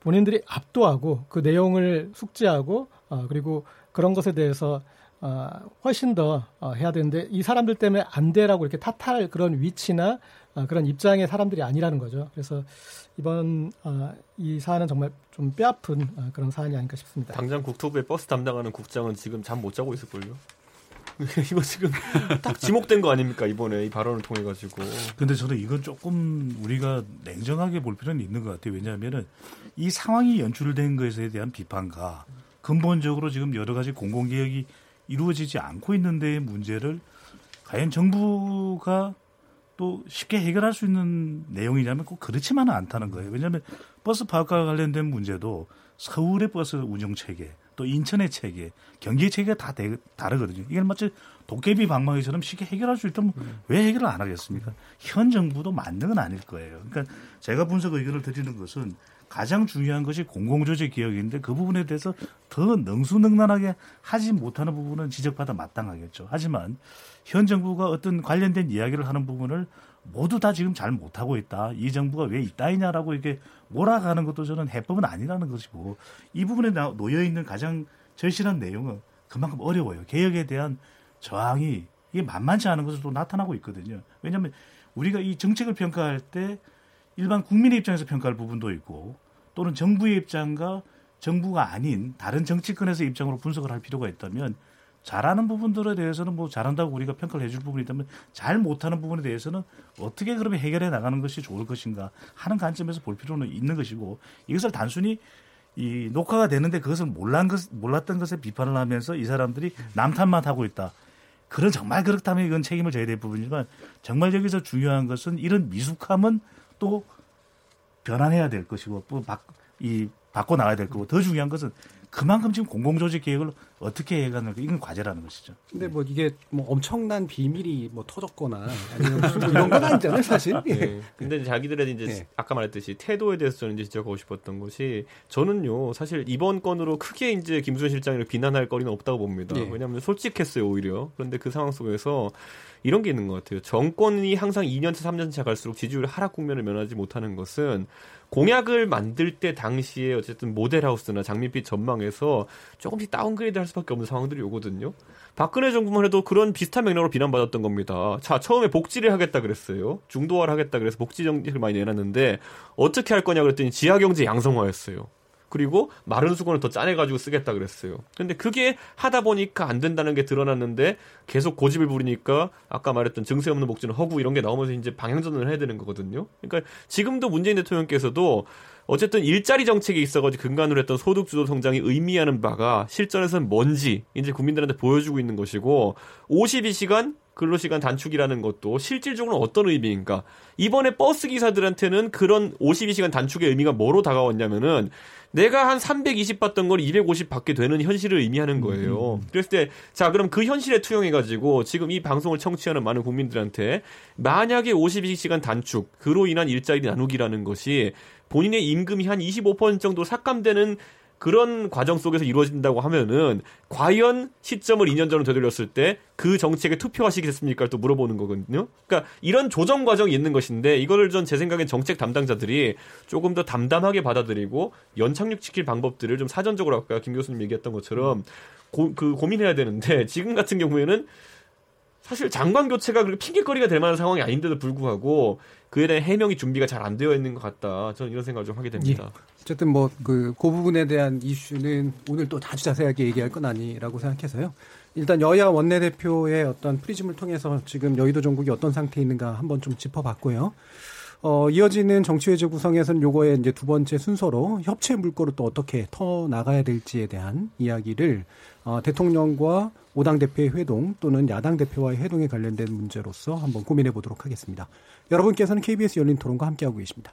본인들이 압도하고 그 내용을 숙지하고 어 그리고 그런 것에 대해서 어, 훨씬 더 어, 해야 되는데 이 사람들 때문에 안 돼라고 이렇게 탓할 그런 위치나 어, 그런 입장의 사람들이 아니라는 거죠. 그래서 이번 어, 이 사안은 정말 좀 뼈아픈 어, 그런 사안이 아닐까 싶습니다. 당장 국토부의 버스 담당하는 국장은 지금 잠 못 자고 있을걸요. 이거 지금 딱 지목된 거 아닙니까 이번에 이 발언을 통해 가지고. 근데 저는 이건 조금 우리가 냉정하게 볼 필요는 있는 것 같아요. 왜냐하면은 이 상황이 연출된 것에 대한 비판과 근본적으로 지금 여러 가지 공공개혁이 이루어지지 않고 있는 데의 문제를 과연 정부가 또 쉽게 해결할 수 있는 내용이냐면 꼭 그렇지만은 않다는 거예요. 왜냐하면 버스 파업과 관련된 문제도 서울의 버스 운영 체계, 또 인천의 체계, 경기 체계가 다 대, 다르거든요. 이게 마치 도깨비 방망이처럼 쉽게 해결할 수 있다면 음. 왜 해결을 안 하겠습니까? 현 정부도 건 아닐 거예요. 그러니까 제가 분석 의견을 드리는 것은 가장 중요한 것이 공공조직 개혁인데 그 부분에 대해서 더 능수능란하게 하지 못하는 부분은 지적받아 마땅하겠죠. 하지만 현 정부가 어떤 관련된 이야기를 하는 부분을 모두 다 지금 잘 못하고 있다. 이 정부가 왜 있다이냐라고 이렇게 몰아가는 것도 저는 해법은 아니라는 것이고 이 부분에 놓여 있는 가장 절실한 내용은 그만큼 어려워요. 개혁에 대한 저항이 이게 만만치 않은 것으로 나타나고 있거든요. 왜냐하면 우리가 이 정책을 평가할 때 일반 국민의 입장에서 평가할 부분도 있고 또는 정부의 입장과 정부가 아닌 다른 정치권에서 입장으로 분석을 할 필요가 있다면 잘하는 부분들에 대해서는 뭐 잘한다고 우리가 평가를 해줄 부분이 있다면 잘 못하는 부분에 대해서는 어떻게 그러면 해결해 나가는 것이 좋을 것인가 하는 관점에서 볼 필요는 있는 것이고 이것을 단순히 이 녹화가 되는데 그것을 몰란 것, 몰랐던 것에 비판을 하면서 이 사람들이 남탓만 하고 있다. 그런 정말 그렇다면 이건 책임을 져야 될 부분이지만 정말 여기서 중요한 것은 이런 미숙함은 또 변환해야 될 것이고 또 바, 이 바꿔 나가야 될 거고 더 중요한 것은 그만큼 지금 공공조직 계획을 어떻게 해가는 가 이건 과제라는 것이죠. 근데 뭐 이게 뭐 엄청난 비밀이 뭐 터졌거나 아니면 뭐 이런 건 아니잖아요, 사실. 네. 예. 근데 자기들의 이제 네. 아까 말했듯이 태도에 대해서 저는 이제 지적하고 싶었던 것이 저는요 사실 이번 건으로 크게 이제 김수현 실장을 비난할 거리는 없다고 봅니다. 네. 왜냐하면 솔직했어요 오히려. 그런데 그 상황 속에서 이런 게 있는 것 같아요. 정권이 항상 2년차, 3년차 갈수록 지지율 하락 국면을 면하지 못하는 것은 공약을 만들 때 당시에 어쨌든 모델하우스나 장밋빛 전망에서 조금씩 downgrade 할 수밖에 없는 상황들이 오거든요. 박근혜 정부만 해도 그런 비슷한 맥락으로 비난받았던 겁니다. 자, 처음에 복지를 하겠다 그랬어요. 중도화를 하겠다 그래서 복지 정책을 많이 내놨는데 어떻게 할 거냐 그랬더니 지하경제 양성화였어요. 그리고 마른 수건을 더 짜내가지고 쓰겠다 그랬어요. 근데 그게 하다 보니까 안 된다는 게 드러났는데 계속 고집을 부리니까 아까 말했던 증세 없는 목적은 허구 이런 게 나오면서 이제 방향전환을 해야 되는 거거든요. 그러니까 지금도 문재인 대통령께서도 어쨌든 일자리 정책이 있어가지고 근간으로 했던 소득 주도 성장이 의미하는 바가 실전에서는 뭔지 이제 국민들한테 보여주고 있는 것이고 52시간 근로시간 단축이라는 것도 실질적으로 어떤 의미인가. 이번에 버스 기사들한테는 그런 52시간 단축의 의미가 뭐로 다가왔냐면은 내가 한 320 받던 걸 250 받게 되는 현실을 의미하는 거예요. 음. 그랬을 때, 자, 그럼 그 현실에 투영해가지고 지금 이 방송을 청취하는 많은 국민들한테 만약에 52시간 단축, 그로 인한 일자리 나누기라는 것이 본인의 임금이 한 25% 정도 삭감되는 그런 과정 속에서 이루어진다고 하면은 과연 시점을 2년 전으로 되돌렸을 때 그 정책에 투표하시겠습니까? 또 물어보는 거거든요. 그러니까 이런 조정 과정이 있는 것인데 이거를 전 제 생각엔 정책 담당자들이 조금 더 담담하게 받아들이고 연착륙 시킬 방법들을 좀 사전적으로 아까 김 교수님 얘기했던 것처럼 고, 그 고민해야 되는데 지금 같은 경우에는 사실 장관 교체가 그렇게 핑계거리가 될 만한 상황이 아닌데도 불구하고 그에 대한 해명이 준비가 잘 안 되어 있는 것 같다. 저는 이런 생각을 좀 하게 됩니다. 예. 어쨌든 뭐 그 그 부분에 대한 이슈는 오늘 또 아주 자세하게 얘기할 건 아니라고 생각해서요. 일단 여야 원내대표의 어떤 프리즘을 통해서 지금 여의도 전국이 어떤 상태에 있는가 한번 좀 짚어봤고요. 어, 이어지는 정치회제 구성에서는 요거에 이제 두 번째 순서로 협체 물꼬를 또 어떻게 터 나가야 될지에 대한 이야기를 어, 대통령과 오당 대표의 회동 또는 야당 대표와의 회동에 관련된 문제로서 한번 고민해 보도록 하겠습니다. 여러분께서는 KBS 열린 토론과 함께하고 계십니다.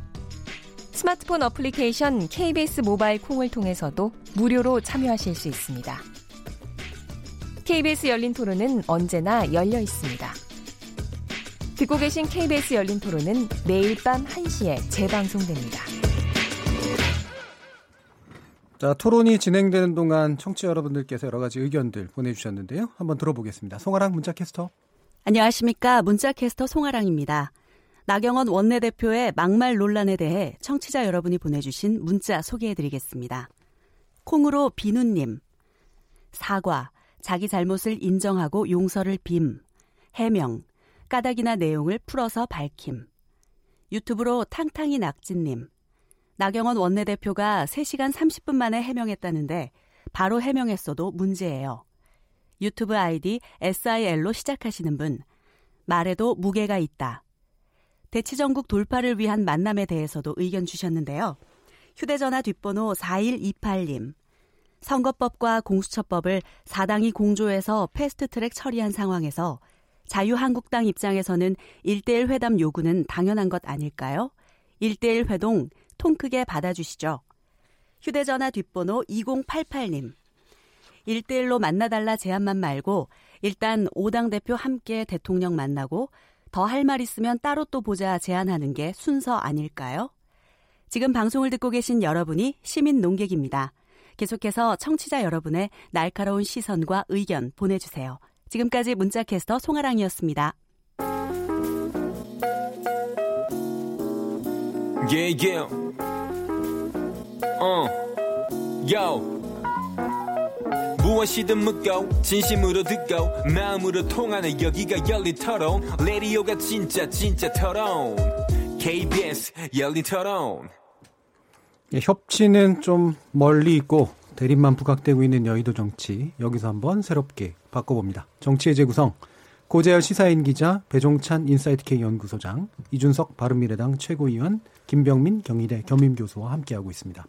스마트폰 어플리케이션 KBS 모바일 콩을 통해서도 무료로 참여하실 수 있습니다. KBS 열린 토론은 언제나 열려 있습니다. 듣고 계신 KBS 열린 토론은 매일 밤 1시에 재방송됩니다. 자, 토론이 진행되는 동안 청취자 여러분들께서 여러 가지 의견들 보내주셨는데요. 한번 들어보겠습니다. 송아랑 문자캐스터. 안녕하십니까. 문자캐스터 송아랑입니다. 나경원 원내대표의 막말 논란에 대해 청취자 여러분이 보내주신 문자 소개해드리겠습니다. 콩으로 비누님. 사과. 자기 잘못을 인정하고 용서를 빔. 해명. 까닭이나 내용을 풀어서 밝힘. 유튜브로 탕탕이 낙진님. 나경원 원내대표가 3시간 30분 만에 해명했다는데 바로 해명했어도 문제예요. 유튜브 아이디 SIL로 시작하시는 분. 말에도 무게가 있다. 대치전국 돌파를 위한 만남에 대해서도 의견 주셨는데요. 휴대전화 뒷번호 4128님. 선거법과 공수처법을 사당이 공조해서 패스트트랙 처리한 상황에서 자유한국당 입장에서는 1대1 회담 요구는 당연한 것 아닐까요? 1대1 회동 통 크게 받아주시죠. 휴대전화 뒷번호 2088님. 1대1로 만나달라 제안만 말고 일단 5당 대표 함께 대통령 만나고 더 할 말 있으면 따로 또 보자 제안하는 게 순서 아닐까요? 지금 방송을 듣고 계신 여러분이 시민 농객입니다. 계속해서 청취자 여러분의 날카로운 시선과 의견 보내주세요. 지금까지 문자캐스터 송아랑이었습니다. Yeah, yeah. Uh. Yo. 무엇이든 묻고 진심으로 듣고 마음으로 통하는 여기가 열린 토론. 레디오가 진짜 진짜 토론. KBS 열린 토론. 예, 협치는 좀 멀리 있고 대립만 부각되고 있는 여의도 정치. 여기서 한번 새롭게 바꿔봅니다. 정치의 재구성. 고재열 시사인 기자 배종찬 인사이트K 연구소장 이준석 바른미래당 최고위원 김병민 경희대 겸임교수와 함께하고 있습니다.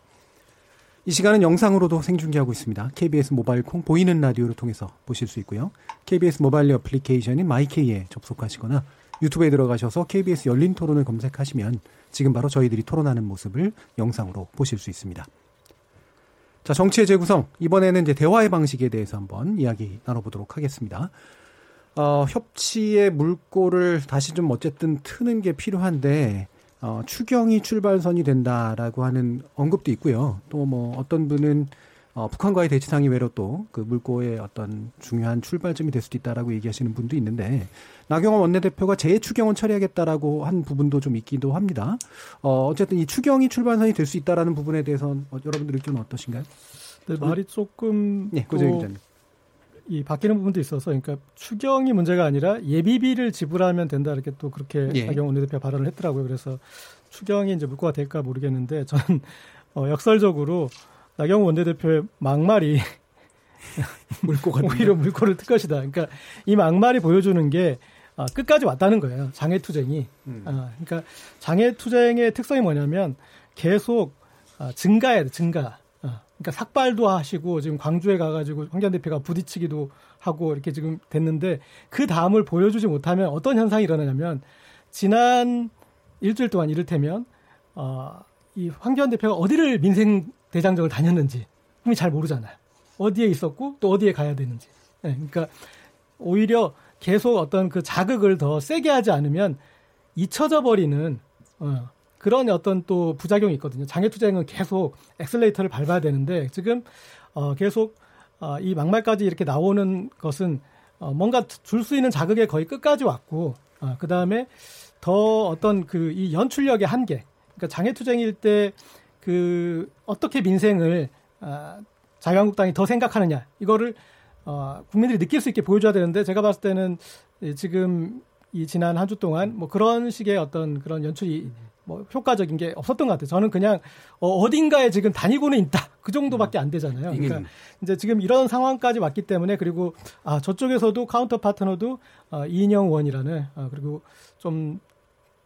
이 시간은 영상으로도 생중계하고 있습니다. KBS 모바일 콩 보이는 라디오를 통해서 보실 수 있고요. KBS 모바일 어플리케이션인 마이케이에 접속하시거나 유튜브에 들어가셔서 KBS 열린 토론을 검색하시면 지금 바로 저희들이 토론하는 모습을 영상으로 보실 수 있습니다. 자, 정치의 재구성. 이번에는 이제 대화의 방식에 대해서 한번 이야기 나눠보도록 하겠습니다. 어, 협치의 물꼬를 다시 좀 어쨌든 트는 게 필요한데, 어, 추경이 출발선이 된다라고 하는 언급도 있고요. 또 뭐 어떤 분은 어, 북한과의 대치상이 외로 또 그 물꼬의 어떤 중요한 출발점이 될 수도 있다라고 얘기하시는 분도 있는데 나경원 원내대표가 재추경은 처리하겠다라고 한 부분도 좀 있기도 합니다. 어, 어쨌든 이 추경이 출발선이 될 수 있다라는 부분에 대해서는 어, 여러분들 의견은 어떠신가요? 네, 말이 조금 네, 기자님. 이 바뀌는 부분도 있어서 그러니까 추경이 문제가 아니라 예비비를 지불하면 된다 이렇게 또 그렇게 예. 나경원 원내대표 가 발언을 했더라고요. 그래서 추경이 이제 물꼬가 될까 모르겠는데 저는 어, 역설적으로 나경원 원내대표의 막말이 물꼬가 오히려 물꼬를 틀 것이다. 그러니까 이 막말이 보여주는 게 아, 끝까지 왔다는 거예요. 장애투쟁이. 음. 아, 그러니까 장애투쟁의 특성이 뭐냐면 계속 아, 증가해야 돼, 증가. 아, 그러니까 삭발도 하시고 지금 광주에 가가지고 황교안 대표가 부딪히기도 하고 이렇게 지금 됐는데 그 다음을 보여주지 못하면 어떤 현상이 일어나냐면 지난 일주일 동안 이를테면 어, 이 황교안 대표가 어디를 민생 대장정을 다녔는지 국민이 잘 모르잖아요. 어디에 있었고 또 어디에 가야 되는지. 네, 그러니까 오히려 계속 어떤 그 자극을 더 세게 하지 않으면 잊혀져 버리는 어, 그런 어떤 또 부작용이 있거든요. 장외투쟁은 계속 엑셀레이터를 밟아야 되는데 지금 어, 계속 어, 이 막말까지 이렇게 나오는 것은 어, 뭔가 줄 수 있는 자극에 거의 끝까지 왔고 어, 그 다음에 더 어떤 그 이 연출력의 한계. 그러니까 장외투쟁일 때 그 어떻게 민생을 아, 자유한국당이 더 생각하느냐 이거를 어, 국민들이 느낄 수 있게 보여줘야 되는데 제가 봤을 때는 이 지금 이 지난 한 주 동안 뭐 그런 식의 어떤 그런 연출이 뭐 효과적인 게 없었던 것 같아요. 저는 그냥 어, 어딘가에 지금 다니고는 있다 그 정도밖에 안 되잖아요. 그러니까 이제 지금 이런 상황까지 왔기 때문에 그리고 아 저쪽에서도 counter partner도 어, 이인영 의원이라는 어, 그리고 좀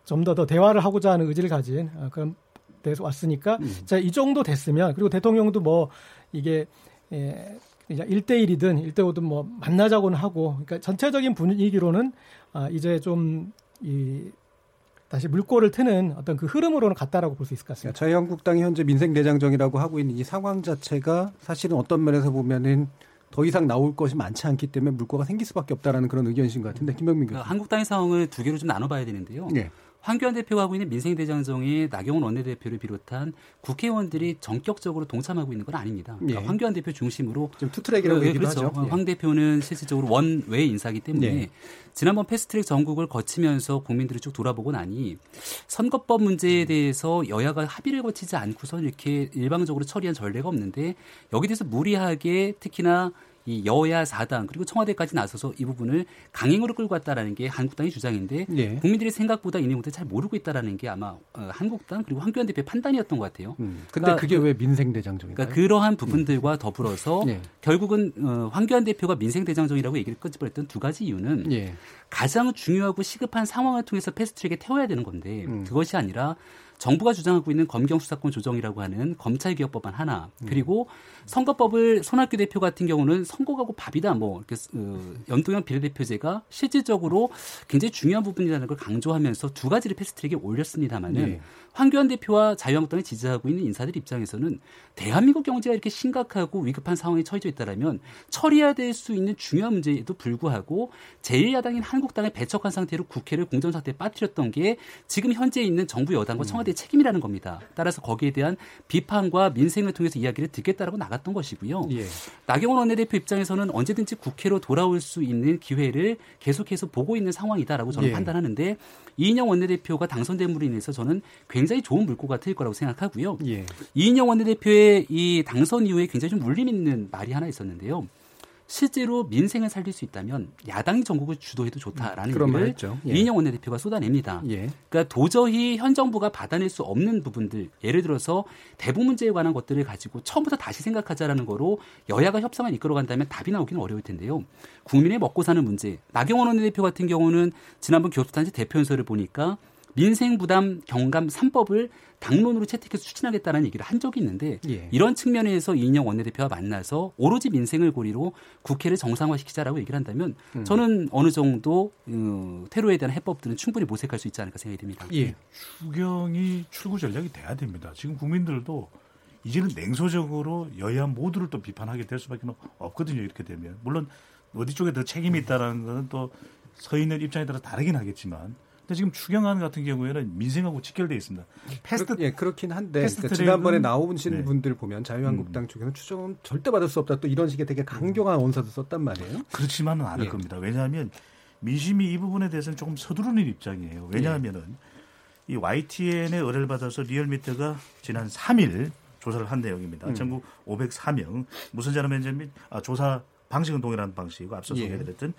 좀 더 더 대화를 하고자 하는 의지를 가진 어, 그런 데서 왔으니까 자이 정도 됐으면 그리고 대통령도 뭐 이게 예, 그냥 1대1이든 1대5든 뭐 만나자고는 하고 그러니까 전체적인 분위기로는 아, 이제 좀이 다시 물꼬를 트는 어떤 그 흐름으로는 갔다라고 볼 수 있을 것 같습니다. 자유한국당이 현재 민생 대장정이라고 하고 있는 이 상황 자체가 사실은 어떤 면에서 보면은 더 이상 나올 것이 많지 않기 때문에 물꼬가 생길 수밖에 없다라는 그런 의견이신 것 같은데 김병민 교수. 그러니까 한국당의 상황을 두 개로 좀 나눠봐야 되는데요. 네. 황교안 대표가 하고 있는 민생대장정에 나경원 원내대표를 비롯한 국회의원들이 전격적으로 동참하고 있는 건 아닙니다. 그러니까 예. 황교안 대표 중심으로 좀 two-track이라고 네, 얘기도 그렇죠. 하죠. 예. 황 대표는 실질적으로 원외 인사기 때문에 네. 지난번 패스트트랙 정국을 거치면서 국민들을 쭉 돌아보고 나니 선거법 문제에 대해서 여야가 합의를 거치지 않고서 이렇게 일방적으로 처리한 전례가 없는데 여기 대해서 무리하게 특히나 이 여야 사당 그리고 청와대까지 나서서 이 부분을 강행으로 끌고 갔다라는 게 한국당의 주장인데 예. 국민들이 생각보다 이 내용들 잘 모르고 있다라는 게 아마 어, 한국당 그리고 황교안 대표의 판단이었던 것 같아요. 음. 근데 그러니까 그게 왜 민생 대장정인가요? 그러니까 그러한 부분들과 더불어서 예. 결국은 어, 황교안 대표가 민생 대장정이라고 얘기를 끄집어냈던 두 가지 이유는 예. 가장 중요하고 시급한 상황을 통해서 패스트트랙에 태워야 되는 건데 음. 그것이 아니라 정부가 주장하고 있는 검경 수사권 조정이라고 하는 검찰 개혁 법안 하나 음. 그리고 선거법을 손학규 대표 같은 경우는 선거가고 밥이다 뭐 이렇게 어, 연동형 비례대표제가 실질적으로 굉장히 중요한 부분이라는 걸 강조하면서 두 가지를 패스트트랙에 올렸습니다만은 예. 황교안 대표와 자유한국당을 지지하고 있는 인사들 입장에서는 대한민국 경제가 이렇게 심각하고 위급한 상황에 처해져 있다라면 처리해야 될 수 있는 중요한 문제에도 불구하고 제1야당인 한국당을 배척한 상태로 국회를 공정 상태에 빠뜨렸던 게 지금 현재 있는 정부 여당과 청와대의 책임이라는 겁니다. 따라서 거기에 대한 비판과 민생을 통해서 이야기를 듣겠다라고 나갔던 것이고요. 예. 나경원 원내대표 입장에서는 언제든지 국회로 돌아올 수 있는 기회를 계속해서 보고 있는 상황이다라고 저는 예. 판단하는데 이인영 원내대표가 당선됨으로 인해서 저는 굉장히 좋은 물꼬가 트일 거라고 생각하고요. 예. 이인영 원내대표의 이 당선 이후에 굉장히 좀 울림 있는 말이 하나 있었는데요. 실제로 민생을 살릴 수 있다면 야당이 전국을 주도해도 좋다라는 그런 말 얘기를. 예. 이인영 원내대표가 쏟아냅니다. 예. 그러니까 도저히 현 정부가 받아낼 수 없는 부분들, 예를 들어서 대북 문제에 관한 것들을 가지고 처음부터 다시 생각하자라는 거로 여야가 협상을 이끌어간다면 답이 나오기는 어려울 텐데요. 국민의 먹고 사는 문제, 나경원 원내대표 같은 경우는 지난번 교섭단체 대표연설을 보니까 민생 부담 경감 3법을 당론으로 채택해서 추진하겠다는 얘기를 한 적이 있는데 예. 이런 측면에서 이인영 원내대표와 만나서 오로지 민생을 고리로 국회를 정상화시키자라고 얘기를 한다면 음. 저는 어느 정도 어, 테러에 대한 해법들은 충분히 모색할 수 있지 않을까 생각이 듭니다. 예. 추경이 출구 전략이 돼야 됩니다. 지금 국민들도 이제는 냉소적으로 여야 모두를 또 비판하게 될 수밖에 없거든요. 이렇게 되면 물론 어디 쪽에 더 책임이 있다라는 것은 또 서 있는 입장에 따라 다르긴 하겠지만 근데 지금 추경안 같은 경우에는 민생하고 직결되어 있습니다. 패스트 그렇, 예, 그렇긴 한데 그러니까 지난번에 나오신 네. 분들 보면 자유한국당 음. 쪽에서 추정은 절대 받을 수 없다 또 이런 식의 되게 강경한 원서도 썼단 말이에요. 그렇지만은 않을 예. 겁니다. 왜냐하면 민심이 이 부분에 대해서는 조금 서두르는 입장이에요. 왜냐하면은 예. 이 YTN의 의뢰를 받아서 리얼미터가 지난 3일 조사를 한 내용입니다. 음. 전국 504명 무슨 자료 면접 및 아, 조사 방식은 동일한 방식이고 앞서 예. 소개해드렸던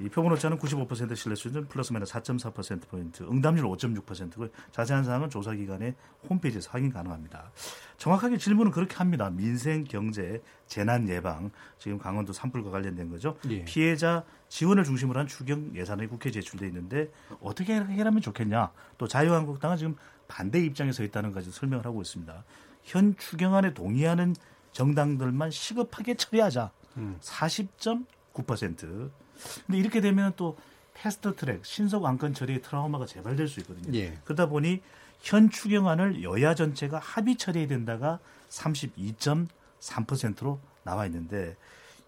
이 표본 오차는 95% 신뢰 수준 플러스 마이너스 4.4%포인트, 응답률 5.6%고 자세한 사항은 조사 기관의 홈페이지에서 확인 가능합니다. 정확하게 질문은 그렇게 합니다. 민생, 경제, 재난 예방, 지금 강원도 산불과 관련된 거죠. 예. 피해자 지원을 중심으로 한 추경 예산이 국회에 제출돼 있는데 어떻게 해결하면 좋겠냐. 또 자유한국당은 지금 반대 입장에 서 있다는 것까지 설명을 하고 있습니다. 현 추경안에 동의하는 정당들만 시급하게 처리하자. 음. 40.9%. 근데 이렇게 되면 또 패스트 트랙, 신속 안건 처리의 트라우마가 재발될 수 있거든요. 예. 그러다 보니 현 추경안을 여야 전체가 합의 처리해야 된다가 32.3%로 나와 있는데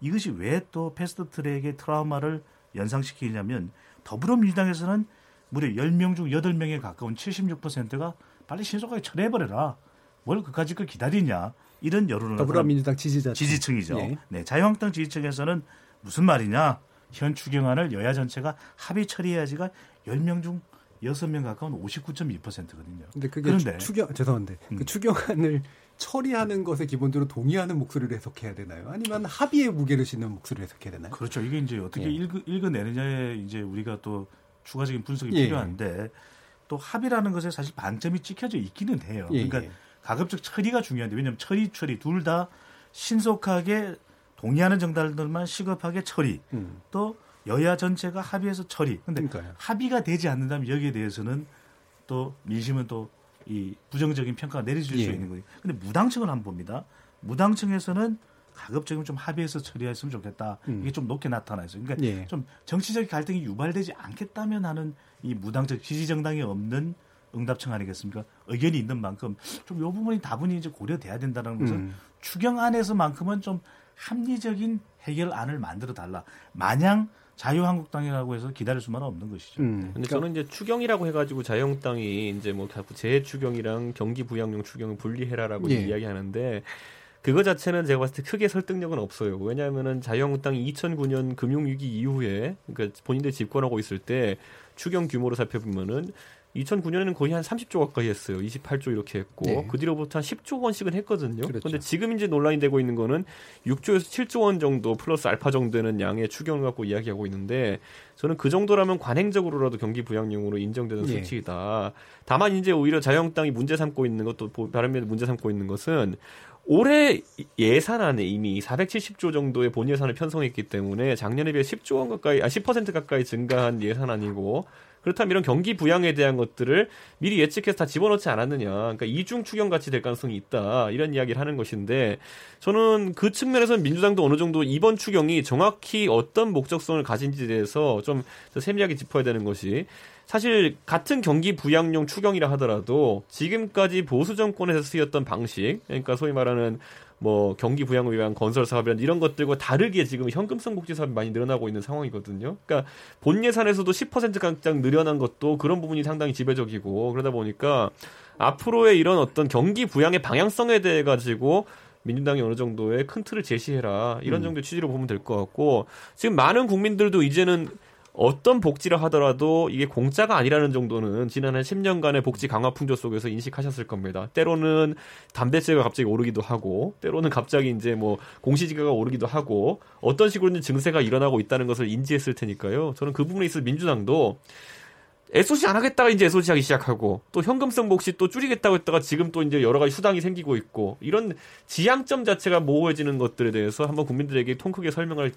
이것이 왜 또 패스트 트랙의 트라우마를 연상시키냐면 더불어민주당에서는 무려 10명 중 8명에 가까운 76%가 빨리 신속하게 처리해버려라. 뭘 그까짓 걸 기다리냐. 이런 여론을 더불어민주당 지지자 지지층이죠. 예. 네, 자유한국당 지지층에서는 무슨 말이냐? 현 추경안을 여야 전체가 합의 처리해야지가 10명 중 6명 가까운 59.2%거든요. 근데 그게 그런데 추경 죄송한데 음. 그 추경안을 처리하는 것에 기본적으로 동의하는 목소리를 해석해야 되나요? 아니면 합의의 무게를 싣는 목소리를 해석해야 되나요? 그렇죠. 이게 이제 어떻게 예. 읽어, 읽어내느냐에 이제 우리가 또 추가적인 분석이 예. 필요한데 또 합의라는 것에 사실 반점이 찍혀져 있기는 해요. 예. 그러니까 예. 가급적 처리가 중요한데 왜냐하면 처리 처리 둘 다 신속하게 동의하는 정당들만 시급하게 처리 음. 또 여야 전체가 합의해서 처리. 근데 그러니까요. 합의가 되지 않는다면 여기에 대해서는 또 민심은 또 이 부정적인 평가가 내려질 예. 수 있는 거예요. 근데 무당층을 한번 봅니다. 무당층에서는 가급적이면 좀 합의해서 처리했으면 좋겠다. 음. 이게 좀 높게 나타나 있어요. 그러니까 예. 좀 정치적 갈등이 유발되지 않겠다면 하는 이 무당적 지지 정당이 없는 응답청 아니겠습니까? 의견이 있는 만큼 좀이 부분이 다분히 이제 고려돼야 된다는 것은 음. 추경 안에서만큼은 좀 합리적인 해결안을 만들어 달라. 마냥 자유한국당이라고 해서 기다릴 수만은 없는 것이죠. 음, 근데 그러니까, 저는 이제 추경이라고 해가지고 자유한국당이 이제 뭐 재추경이랑 경기 부양용 추경을 분리해라라고 예. 이야기하는데 그거 자체는 제가 봤을 때 크게 설득력은 없어요. 왜냐하면은 자유한국당이 2009년 금융위기 이후에 그러니까 본인들 집권하고 있을 때 추경 규모로 살펴보면은 2009년에는 거의 한 30조 가까이 했어요. 28조 이렇게 했고 네. 그 뒤로부터 한 10조 원씩은 했거든요. 그런데 그렇죠. 지금 이제 논란이 되고 있는 거는 6조에서 7조 원 정도 플러스 알파 정도 되는 양의 추경을 갖고 이야기하고 있는데 저는 그 정도라면 관행적으로라도 경기 부양용으로 인정되는 네. 수치이다. 다만 이제 오히려 자유한국당이 문제 삼고 있는 것도 바른미래 문제 삼고 있는 것은 올해 예산안에 이미 470조 정도의 본 예산을 편성했기 때문에 작년에 비해 10조 원 가까이 아 10% 가까이 증가한 예산안이고 그렇다면 이런 경기 부양에 대한 것들을 미리 예측해서 다 집어넣지 않았느냐. 그러니까 이중 추경 같이 될 가능성이 있다. 이런 이야기를 하는 것인데 저는 그 측면에서는 민주당도 어느 정도 이번 추경이 정확히 어떤 목적성을 가진지에 대해서 좀 세밀하게 짚어야 되는 것이 사실 같은 경기 부양용 추경이라 하더라도 지금까지 보수 정권에서 쓰였던 방식, 그러니까 소위 말하는 뭐 경기 부양을 위한 건설 사업이란 이런 것들과 다르게 지금 현금성 복지 사업이 많이 늘어나고 있는 상황이거든요. 그러니까 본 예산에서도 10% 가량 늘어난 것도 그런 부분이 상당히 지배적이고 그러다 보니까 앞으로의 이런 어떤 경기 부양의 방향성에 대해 가지고 민주당이 어느 정도의 큰 틀을 제시해라 이런 음. 정도의 취지로 보면 될 것 같고 지금 많은 국민들도 이제는 어떤 복지를 하더라도 이게 공짜가 아니라는 정도는 지난 한 10년간의 복지 강화 풍조 속에서 인식하셨을 겁니다. 때로는 담배세가 갑자기 오르기도 하고, 때로는 갑자기 이제 뭐 공시지가가 오르기도 하고, 어떤 식으로든 증세가 일어나고 있다는 것을 인지했을 테니까요. 저는 그 부분에 있어 민주당도 SOC 안 하겠다가 이제 SOC 하기 시작하고 또 현금성 복지 또 줄이겠다고 했다가 지금 또 이제 여러 가지 수당이 생기고 있고 이런 지향점 자체가 모호해지는 것들에 대해서 한번 국민들에게 통 크게 설명할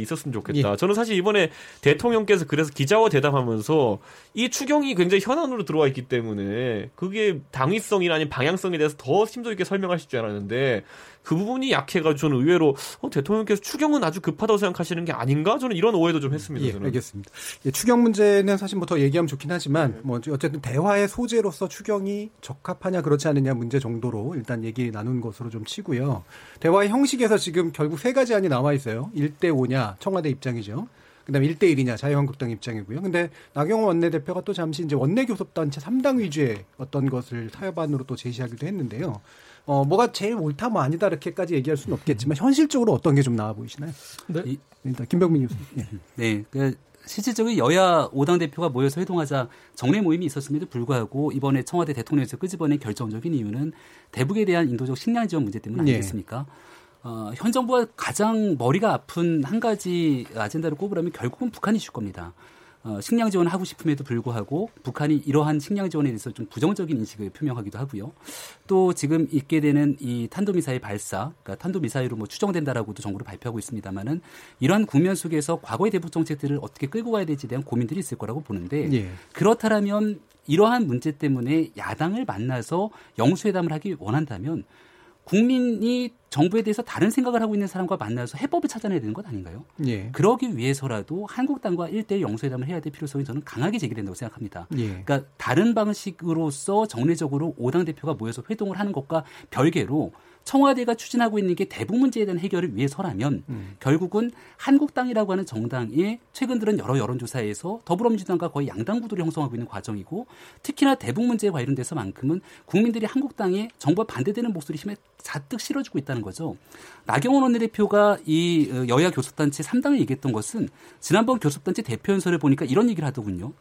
있었으면 좋겠다. 예. 저는 사실 이번에 대통령께서 그래서 기자와 대담하면서 이 추경이 굉장히 현안으로 들어와 있기 때문에 그게 당위성이나 아니면 방향성에 대해서 더 심도 있게 설명하실 줄 알았는데 그 부분이 약해가지고 저는 의외로 어, 대통령께서 추경은 아주 급하다고 생각하시는 게 아닌가? 저는 이런 오해도 좀 했습니다. 예, 저는. 알겠습니다. 예, 추경 문제는 사실 뭐 더 얘기하면 좋긴 하지만 뭐 어쨌든 대화의 소재로서 추경이 적합하냐 그렇지 않느냐 문제 정도로 일단 얘기 나눈 것으로 좀 치고요. 대화의 형식에서 지금 결국 세 가지 안이 나와 있어요. 1대 5냐 청와대 입장이죠. 그다음에 1대1이냐 자유한국당 입장이고요. 근데 나경원 원내대표가 또 잠시 이제 원내교섭단체 3당 위주의 어떤 것을 타협안으로 또 제시하기도 했는데요. 어, 뭐가 제일 옳다 뭐 아니다 이렇게까지 얘기할 수는 없겠지만 현실적으로 어떤 게 좀 나아 보이시나요? 네. 일단 김병민 교수님. 예. 네. 그 실질적으로 여야 5당 대표가 모여서 회동하자 정례 모임이 있었음에도 불구하고 이번에 청와대 대통령에서 끄집어낸 결정적인 이유는 대북에 대한 인도적 식량 지원 문제 때문 아니겠습니까? 어, 현 정부가 가장 머리가 아픈 한 가지 아젠다를 꼽으라면 결국은 북한 이슈 겁니다. 어, 식량 지원을 하고 싶음에도 불구하고 북한이 이러한 식량 지원에 대해서 좀 부정적인 인식을 표명하기도 하고요. 또 지금 있게 되는 이 탄도미사일 발사, 그러니까 탄도미사일로 뭐 추정된다라고도 정부를 발표하고 있습니다만은 이러한 국면 속에서 과거의 대북 정책들을 어떻게 끌고 가야 될지에 대한 고민들이 있을 거라고 보는데 예. 그렇다면 이러한 문제 때문에 야당을 만나서 영수회담을 하기 원한다면 국민이 정부에 대해서 다른 생각을 하고 있는 사람과 만나서 해법을 찾아내야 되는 것 아닌가요? 예. 그러기 위해서라도 한국당과 1대1 영수회담을 해야 될 필요성이 저는 강하게 제기된다고 생각합니다. 예. 그러니까 다른 방식으로서 정례적으로 5당 대표가 모여서 회동을 하는 것과 별개로 청와대가 추진하고 있는 게 대북 문제에 대한 해결을 위해서라면 음. 결국은 한국당이라고 하는 정당이 최근 들은 여러 여론조사에서 더불어민주당과 거의 양당 구도를 형성하고 있는 과정이고 특히나 대북 문제에 관련돼서만큼은 국민들이 한국당에 정부와 반대되는 목소리 힘에 잔뜩 실어주고 있다는 거죠. 나경원 원내대표가 이 어, 여야 교섭단체 3당을 얘기했던 것은 지난번 교섭단체 대표 연설을 보니까 이런 얘기를 하더군요.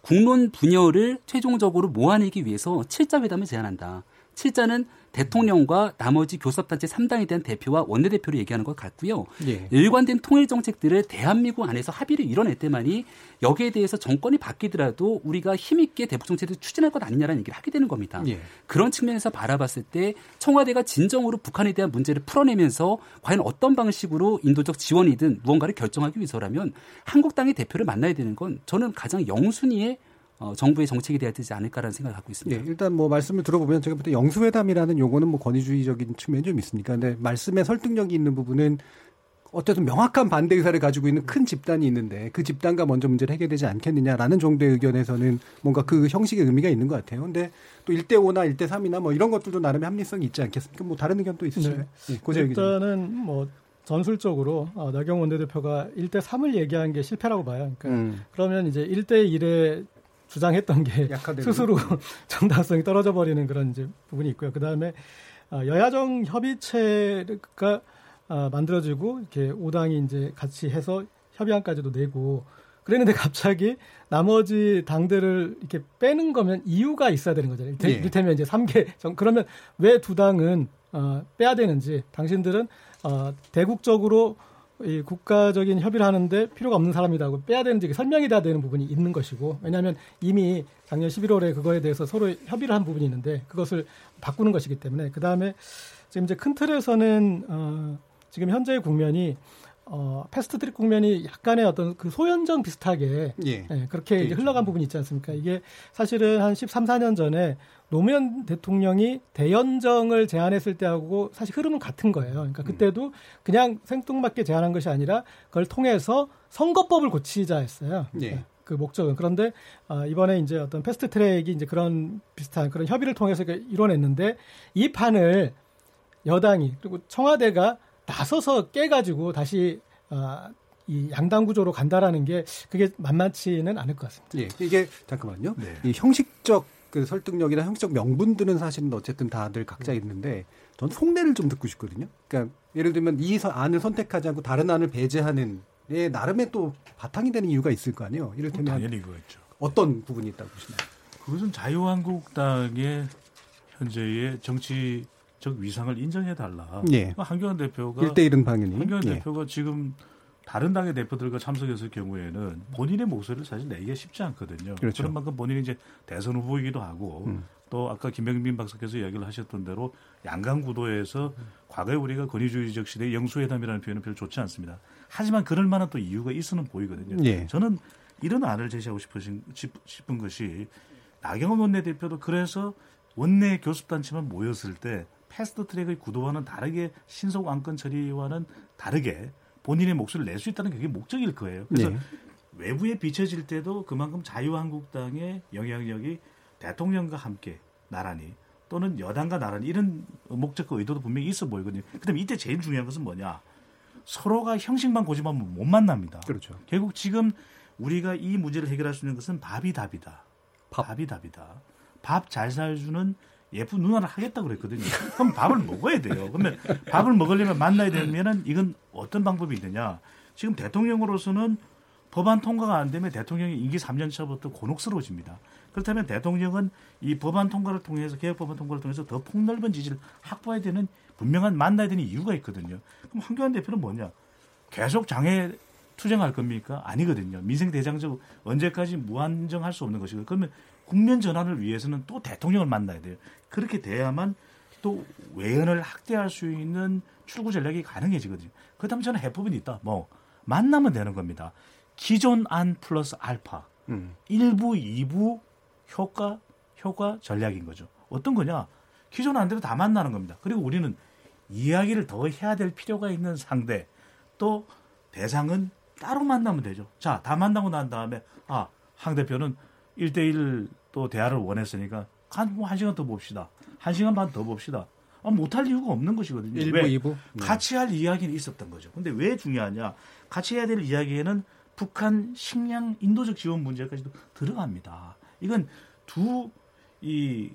국론 분열을 최종적으로 모아내기 위해서 7자 회담을 제안한다. 7자는 대통령과 나머지 교섭단체 3당에 대한 대표와 원내대표를 얘기하는 것 같고요. 예. 일관된 통일 정책들을 대한민국 안에서 합의를 이뤄낼 때만이 여기에 대해서 정권이 바뀌더라도 우리가 힘있게 대북 정책을 추진할 것 아니냐라는 얘기를 하게 되는 겁니다. 예. 그런 측면에서 바라봤을 때 청와대가 진정으로 북한에 대한 문제를 풀어내면서 과연 어떤 방식으로 인도적 지원이든 무언가를 결정하기 위해서라면 한국당의 대표를 만나야 되는 건 저는 가장 영순위의 어, 정부의 정책이 돼야 되지 않을까라는 생각을 갖고 있습니다. 예, 일단 뭐 말씀을 들어보면 제가 볼때 영수회담이라는 용어는 뭐 권위주의적인 측면이 좀 있으니까 근데 말씀에 설득력이 있는 부분은 어쨌든 명확한 반대 의사를 가지고 있는 큰 집단이 있는데 그 집단과 먼저 문제를 해결되지 않겠느냐라는 정도의 의견에서는 뭔가 그 형식의 의미가 있는 것 같아요. 근데 또 1대5나 1대3이나 뭐 이런 것들도 나름의 합리성이 있지 않겠습니까? 뭐 다른 의견 또 있으신가요? 네. 예, 고재 의견. 일단은 뭐 전술적으로 어, 나경원 원내대표가 1대 3을 얘기한 게 실패라고 봐요. 그러니까 음. 그러면 이제 1대 1에 주장했던 게 약화되는 스스로 정당성이 떨어져 버리는 그런 이제 부분이 있고요. 그 다음에 어, 여야정 협의체가 어, 만들어지고 이렇게 5당이 이제 같이 해서 협의안까지도 내고 그랬는데 갑자기 나머지 당들을 이렇게 빼는 거면 이유가 있어야 되는 거잖아요. 예. 이를테면 이제 3개 정 그러면 왜 두 당은 어, 빼야 되는지 당신들은 어, 대국적으로 이 국가적인 협의를 하는데 필요가 없는 사람이라고 빼야 되는지 설명이 돼야 되는 부분이 있는 것이고 왜냐하면 이미 작년 11월에 그거에 대해서 서로 협의를 한 부분이 있는데 그것을 바꾸는 것이기 때문에 그 다음에 지금 이제 큰 틀에서는 어, 지금 현재의 국면이 어, 패스트트랙 국면이 약간의 어떤 그 소연정 비슷하게 예. 예, 그렇게 이제 흘러간 부분이 있지 않습니까? 이게 사실은 한 13, 14년 전에 노무현 대통령이 대연정을 제안했을 때하고 사실 흐름은 같은 거예요. 그러니까 그때도 그냥 생뚱맞게 제안한 것이 아니라 그걸 통해서 선거법을 고치자 했어요. 예. 그 목적은 그런데 아, 이번에 이제 어떤 패스트 트랙이 이제 그런 비슷한 그런 협의를 통해서 이렇게 이뤄냈는데 이 판을 여당이 그리고 청와대가 나서서 깨가지고 다시 아, 이 양당 구조로 간다라는 게 그게 만만치는 않을 것 같습니다. 예. 이게 잠깐만요. 네. 이 형식적 그 설득력이나 형식적 명분들은 사실은 어쨌든 다들 각자 있는데 전 속내를 좀 듣고 싶거든요. 그러니까 예를 들면 이 서- 안을 선택하지 않고 다른 안을 배제하는 예, 나름의 또 바탕이 되는 이유가 있을 거 아니에요. 이를테면 당연히 그거였죠. 어떤 부분이 있다고 보시나요? 그것은 자유한국당의 현재의 정치 적 위상을 인정해 달라. 예. 한교안 대표가 1대1은 당연히. 한교안 예. 대표가 지금 다른 당의 대표들과 참석했을 경우에는 본인의 목소리를 사실 내기가 쉽지 않거든요. 그렇죠. 런 만큼 본인이 이제 대선 후보이기도 하고 음. 또 아까 김병민 박사께서 이야기를 하셨던 대로 양강 구도에서 과거에 우리가 권위주의적 시대의 영수회담이라는 표현은 별로 좋지 않습니다. 하지만 그럴 만한 또 이유가 있어는 보이거든요. 예. 저는 이런 안을 제시하고 싶으신, 싶- 싶은 것이 나경원 원내대표도 그래서 원내 교섭단체만 모였을 때 패스트 트랙의 구도와는 다르게 신속 안건 처리와는 다르게 본인의 목소리를 낼 수 있다는 게 그게 목적일 거예요. 그래서 네. 외부에 비춰질 때도 그만큼 자유한국당의 영향력이 대통령과 함께 나란히 또는 여당과 나란히 이런 목적과 의도도 분명히 있어 보이거든요. 그다음에 이때 제일 중요한 것은 뭐냐? 서로가 형식만 고집하면 못 만납니다. 그렇죠. 결국 지금 우리가 이 문제를 해결할 수 있는 것은 밥이 답이다. 밥. 이 답이다. 밥 잘 살주는 예쁜 누나를 하겠다고 그랬거든요. 그럼 밥을 먹어야 돼요. 그러면 밥을 먹으려면 만나야 되면은 이건 어떤 방법이 있느냐. 지금 대통령으로서는 법안 통과가 안 되면 대통령이 임기 3년 차부터 곤혹스러워집니다. 그렇다면 대통령은 이 법안 통과를 통해서 개혁 법안 통과를 통해서 더 폭넓은 지지를 확보해야 되는 분명한 만나야 되는 이유가 있거든요. 그럼 황교안 대표는 뭐냐? 계속 장애 투쟁할 겁니까? 아니거든요. 민생 대장적 언제까지 무한정할 수 없는 것이고 그러면 국면 전환을 위해서는 또 대통령을 만나야 돼요. 그렇게 돼야만 또 외연을 확대할 수 있는 출구 전략이 가능해지거든요. 그다음 저는 해법은 있다. 뭐 만나면 되는 겁니다. 기존 안 플러스 알파. 음. 1부, 2부 효과 효과 전략인 거죠. 어떤 거냐? 기존 안대로 다 만나는 겁니다. 그리고 우리는 이야기를 더 해야 될 필요가 있는 상대 또 대상은 따로 만나면 되죠. 자, 다 만나고 난 다음에 아, 황 대표는 1대1 또 대화를 원했으니까 한, 뭐 한 시간 더 봅시다. 한 시간 반 더 봅시다. 아, 못할 이유가 없는 것이거든요. 1부, 왜? 2부? 네. 같이 할 이야기는 있었던 거죠. 근데 왜 중요하냐? 같이 해야 될 이야기에는 북한 식량 인도적 지원 문제까지도 들어갑니다. 이건 두 이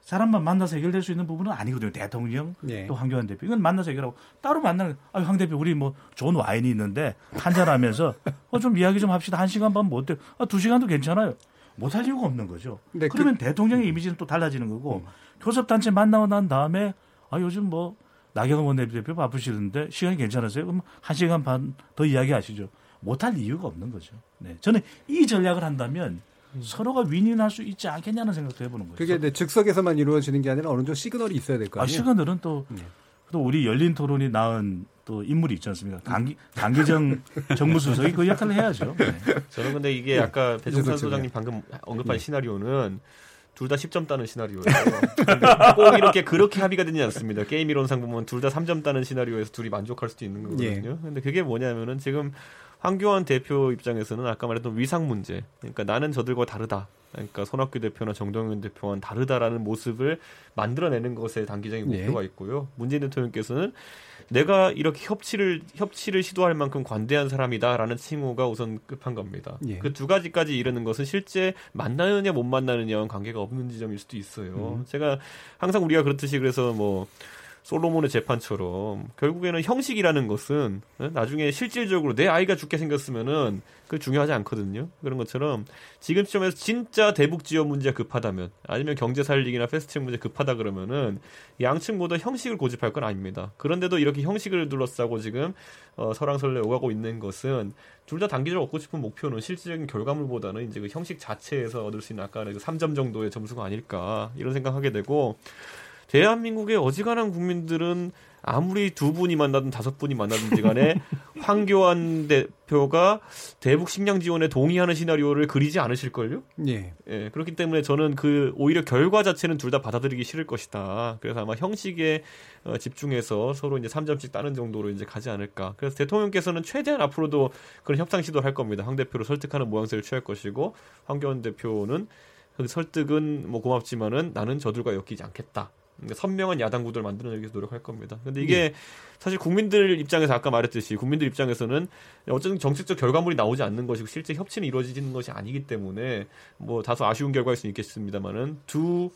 사람만 만나서 해결될 수 있는 부분은 아니거든요. 대통령 네. 또 황교안 대표 이건 만나서 해결하고 따로 만나는 아, 황 대표 우리 뭐 좋은 와인이 있는데 한잔하면서 어, 좀 이야기 좀 합시다. 한 시간 반 못 돼. 아, 두 시간도 괜찮아요. 못할 이유가 없는 거죠. 네, 그러면 그, 대통령의 이미지는 또 달라지는 거고 음. 교섭단체 만나고 난 다음에 아 요즘 뭐 나경원 원내대표 바쁘시는데 시간이 괜찮으세요? 그럼 한 시간 반 더 이야기하시죠. 못할 이유가 없는 거죠. 네. 저는 이 전략을 한다면 음. 서로가 윈윈할 수 있지 않겠냐는 생각도 해보는 거죠. 그게 네, 즉석에서만 이루어지는 게 아니라 어느 정도 시그널이 있어야 될 거 아니에요? 아, 시그널은 또, 네. 또 우리 열린 토론이 낳은 또 인물이 있지 않습니까? 강기, 강기정 정무수석이 그 역할을 해야죠. 네. 저는 근데 이게 네. 아까 배종찬 소장님 방금 언급한 네. 시나리오는 둘 다 10점 따는 시나리오예요. 꼭 이렇게 그렇게 합의가 되지 않습니다. 게임 이론상 보면 둘 다 3점 따는 시나리오에서 둘이 만족할 수도 있는 거거든요. 예. 근데 그게 뭐냐면은 지금 황교안 대표 입장에서는 아까 말했던 위상 문제. 그러니까 나는 저들과 다르다. 그러니까 손학규 대표나 정동현 대표와는 다르다라는 모습을 만들어내는 것에 단기적인 네. 목표가 있고요. 문재인 대통령께서는 내가 이렇게 협치를 협치를 시도할 만큼 관대한 사람이다라는 칭호가 우선 급한 겁니다. 예. 그두 가지까지 이르는 것은 실제 만나느냐 못 만나느냐와 관계가 없는 지점일 수도 있어요. 음. 제가 항상 우리가 그렇듯이 그래서 뭐 솔로몬의 재판처럼 결국에는 형식이라는 것은 어, 나중에 실질적으로 내 아이가 죽게 생겼으면은 그 중요하지 않거든요. 그런 것처럼 지금 시점에서 진짜 대북 지원 문제가 급하다면 아니면 경제 살리기나 패스트트랙 문제 급하다 그러면은 양측 모두 형식을 고집할 건 아닙니다. 그런데도 이렇게 형식을 둘러싸고 지금 어, 설왕설래 오가고 있는 것은 둘 다 단기적으로 얻고 싶은 목표는 실질적인 결과물보다는 이제 그 형식 자체에서 얻을 수 있는 아까 그 3점 정도의 점수가 아닐까 이런 생각하게 되고 대한민국의 어지간한 국민들은 아무리 두 분이 만나든 다섯 분이 만나든지 간에 황교안 대표가 대북 식량 지원에 동의하는 시나리오를 그리지 않으실걸요? 예. 예. 그렇기 때문에 저는 그 오히려 결과 자체는 둘 다 받아들이기 싫을 것이다. 그래서 아마 형식에 어, 집중해서 서로 이제 3점씩 따는 정도로 이제 가지 않을까. 그래서 대통령께서는 최대한 앞으로도 그런 협상 시도를 할 겁니다. 황 대표를 설득하는 모양새를 취할 것이고 황교안 대표는 그 설득은 뭐 고맙지만은 나는 저들과 엮이지 않겠다. 그러니까 선명한 야당 구도를 만들어내기 위해서 노력할 겁니다. 근데 이게 네. 사실 국민들 입장에서 아까 말했듯이 국민들 입장에서는 어쨌든 정책적 결과물이 나오지 않는 것이고 실제 협치는 이루어지는 것이 아니기 때문에 뭐 다소 아쉬운 결과일 수 있겠습니다만은 두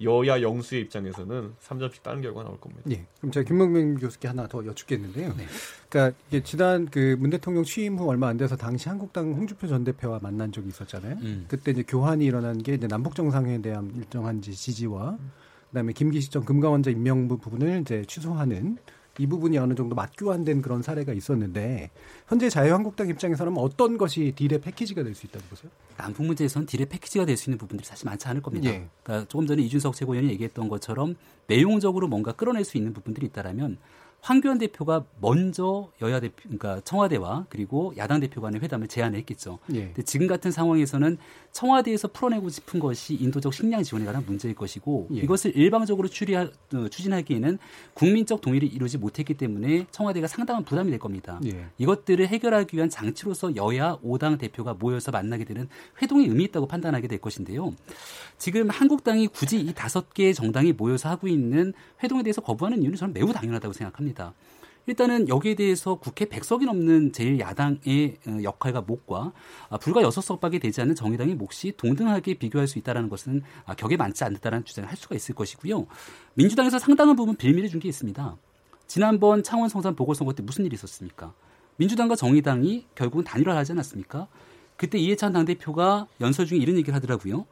여야 영수의 입장에서는 3점씩 따는 결과가 나올 겁니다. 예. 그럼 제가 김명민 교수께 하나 더 여쭙겠는데요. 네. 그러니까 이게 지난 그 문 대통령 취임 후 얼마 안 돼서 당시 한국당 홍준표 전 대표와 만난 적이 있었잖아요. 음. 그때 이제 교환이 일어난 게 이제 남북 정상회담 일정한 지지와 음. 그다음에 김기식 전 금감원자 임명 부분을 이제 취소하는 이 부분이 어느 정도 맞교환된 그런 사례가 있었는데 현재 자유한국당 입장에서는 어떤 것이 딜의 패키지가 될 수 있다고 보세요? 남북 문제에서는 딜의 패키지가 될 수 있는 부분들이 사실 많지 않을 겁니다. 예. 그러니까 조금 전에 이준석 최고위원이 얘기했던 것처럼 내용적으로 뭔가 끌어낼 수 있는 부분들이 있다라면 황교안 대표가 먼저 여야 대표, 그러니까 청와대와 그리고 야당 대표 간의 회담을 제안했겠죠. 예. 근데 지금 같은 상황에서는 청와대에서 풀어내고 싶은 것이 인도적 식량 지원에 관한 문제일 것이고 예. 이것을 일방적으로 추리하, 어, 추진하기에는 국민적 동의를 이루지 못했기 때문에 청와대가 상당한 부담이 될 겁니다. 예. 이것들을 해결하기 위한 장치로서 여야 5당 대표가 모여서 만나게 되는 회동의 의미 있다고 판단하게 될 것인데요. 지금 한국당이 굳이 이 다섯 개의 정당이 모여서 하고 있는 회동에 대해서 거부하는 이유는 저는 매우 당연하다고 생각합니다. 일단은 여기에 대해서 국회 100석이 넘는 제1야당의 어, 역할과 몫과 아, 불과 6석밖에 되지 않는 정의당의 몫이 동등하게 비교할 수 있다는 것은 아, 격에 맞지 않는다는 주장을 할 수가 있을 것이고요. 민주당에서 상당한 부분 빌미를 준 게 있습니다. 지난번 창원 성산 보궐선거 때 무슨 일이 있었습니까? 민주당과 정의당이 결국은 단일화하지 않았습니까? 그때 이해찬 당대표가 연설 중에 이런 얘기를 하더라고요.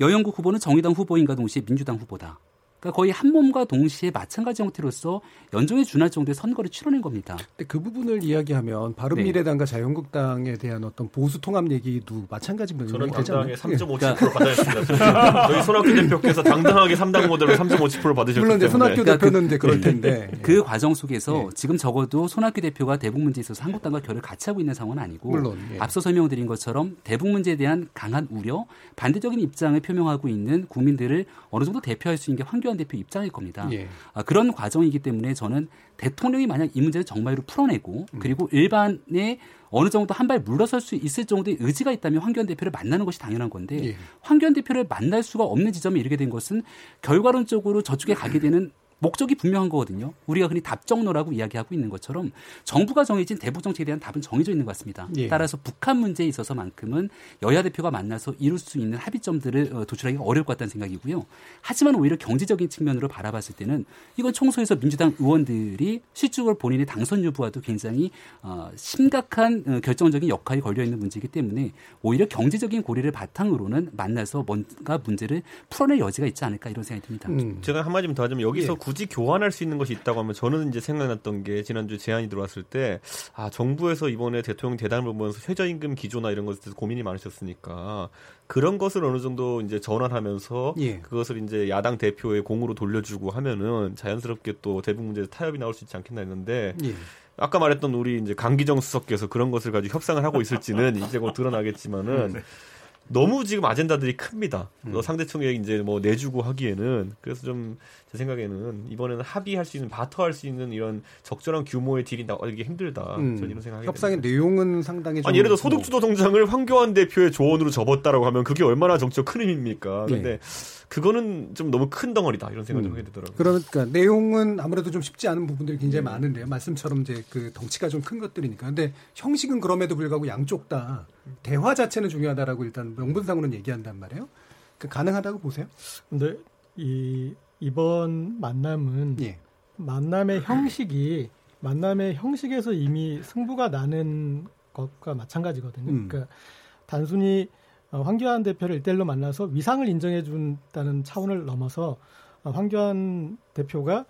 여영국 후보는 정의당 후보인가 동시에 민주당 후보다. 그러니까 거의 한 몸과 동시에 마찬가지 형태로서 연정에 준할 정도의 선거를 치러낸 겁니다. 근데 그 부분을 이야기하면 바른미래당과 네. 자유한국당에 대한 어떤 보수 통합 얘기도 마찬가지 문제 저는 당당하게 3.57% 그러니까. 받아냈습니다. 저희 손학규 대표께서 당당하게 3당 모델로 3.57% 받으셨기 물론 이제 손학규 그러니까 대표는 이제 그럴 텐데 그, 그 과정 속에서 네. 지금 적어도 손학규 대표가 대북 문제에 있어서 한국당과 결을 같이 하고 있는 상황은 아니고 물론, 예. 앞서 설명드린 것처럼 대북 문제에 대한 강한 우려, 반대적인 입장을 표명하고 있는 국민들을 어느 정도 대표할 수 있는 게 황교안 대표 입장일 겁니다. 예. 아, 그런 과정이기 때문에 저는 대통령이 만약 이 문제를 정말로 풀어내고 음. 그리고 일반의 어느 정도 한 발 물러설 수 있을 정도의 의지가 있다면 황교안 대표를 만나는 것이 당연한 건데 예. 황교안 대표를 만날 수가 없는 지점에 이르게 된 것은 결과론적으로 저쪽에 가게 되는 목적이 분명한 거거든요. 우리가 흔히 답정너라고 이야기하고 있는 것처럼 정부가 정해진 대북 정책에 대한 답은 정해져 있는 것 같습니다. 예. 따라서 북한 문제에 있어서만큼은 여야 대표가 만나서 이룰 수 있는 합의점들을 어, 도출하기가 어려울 것 같다는 생각이고요. 하지만 오히려 경제적인 측면으로 바라봤을 때는 이건 총소에서 민주당 의원들이 실질적으로 본인의 당선 여부와도 굉장히 어, 심각한 어, 결정적인 역할이 걸려 있는 문제이기 때문에 오히려 경제적인 고리를 바탕으로는 만나서 뭔가 문제를 풀어낼 여지가 있지 않을까 이런 생각이 듭니다. 음. 제가 한마디 더 하자면 여기서 예. 굳이 교환할 수 있는 것이 있다고 하면 저는 이제 생각났던 게 지난주 제안이 들어왔을 때 아, 정부에서 이번에 대통령 대담을 보면서 최저임금 기조나 이런 것에 대해서 고민이 많으셨으니까 그런 것을 어느 정도 이제 전환하면서 예. 그것을 이제 야당 대표의 공으로 돌려주고 하면은 자연스럽게 또 대북 문제에서 타협이 나올 수 있지 않겠나 했는데 예. 아까 말했던 우리 이제 강기정 수석께서 그런 것을 가지고 협상을 하고 있을지는 이제 곧 드러나겠지만은 네. 너무 지금 아젠다들이 큽니다. 음. 상대총에 이제 뭐 내주고 하기에는 그래서 좀 제 생각에는 이번에는 합의할 수 있는 바터할 수 있는 이런 적절한 규모의 딜이 나오기 힘들다. 음. 저는 이런 생각이 협상의 됩니다. 내용은 상당히 아니 예를 들어 소득주도 통장을 황교안 대표의 조언으로 접었다라고 하면 그게 얼마나 정치적 큰 힘입니까? 네. 근데 그거는 좀 너무 큰 덩어리다 이런 생각을 음. 하게 되더라고요. 그러니까 내용은 아무래도 좀 쉽지 않은 부분들이 굉장히 네. 많은데요. 말씀처럼 이제 그 덩치가 좀 큰 것들이니까. 근데 형식은 그럼에도 불구하고 양쪽 다 대화 자체는 중요하다라고 일단 명분상으로는 얘기한단 말이에요. 그 가능하다고 보세요? 근데 이 이번 만남은 예. 만남의 형식이 만남의 형식에서 이미 승부가 나는 것과 마찬가지거든요. 음. 그러니까 단순히 어, 황교안 대표를 일대일로 만나서 위상을 인정해 준다는 차원을 넘어서 어, 황교안 대표가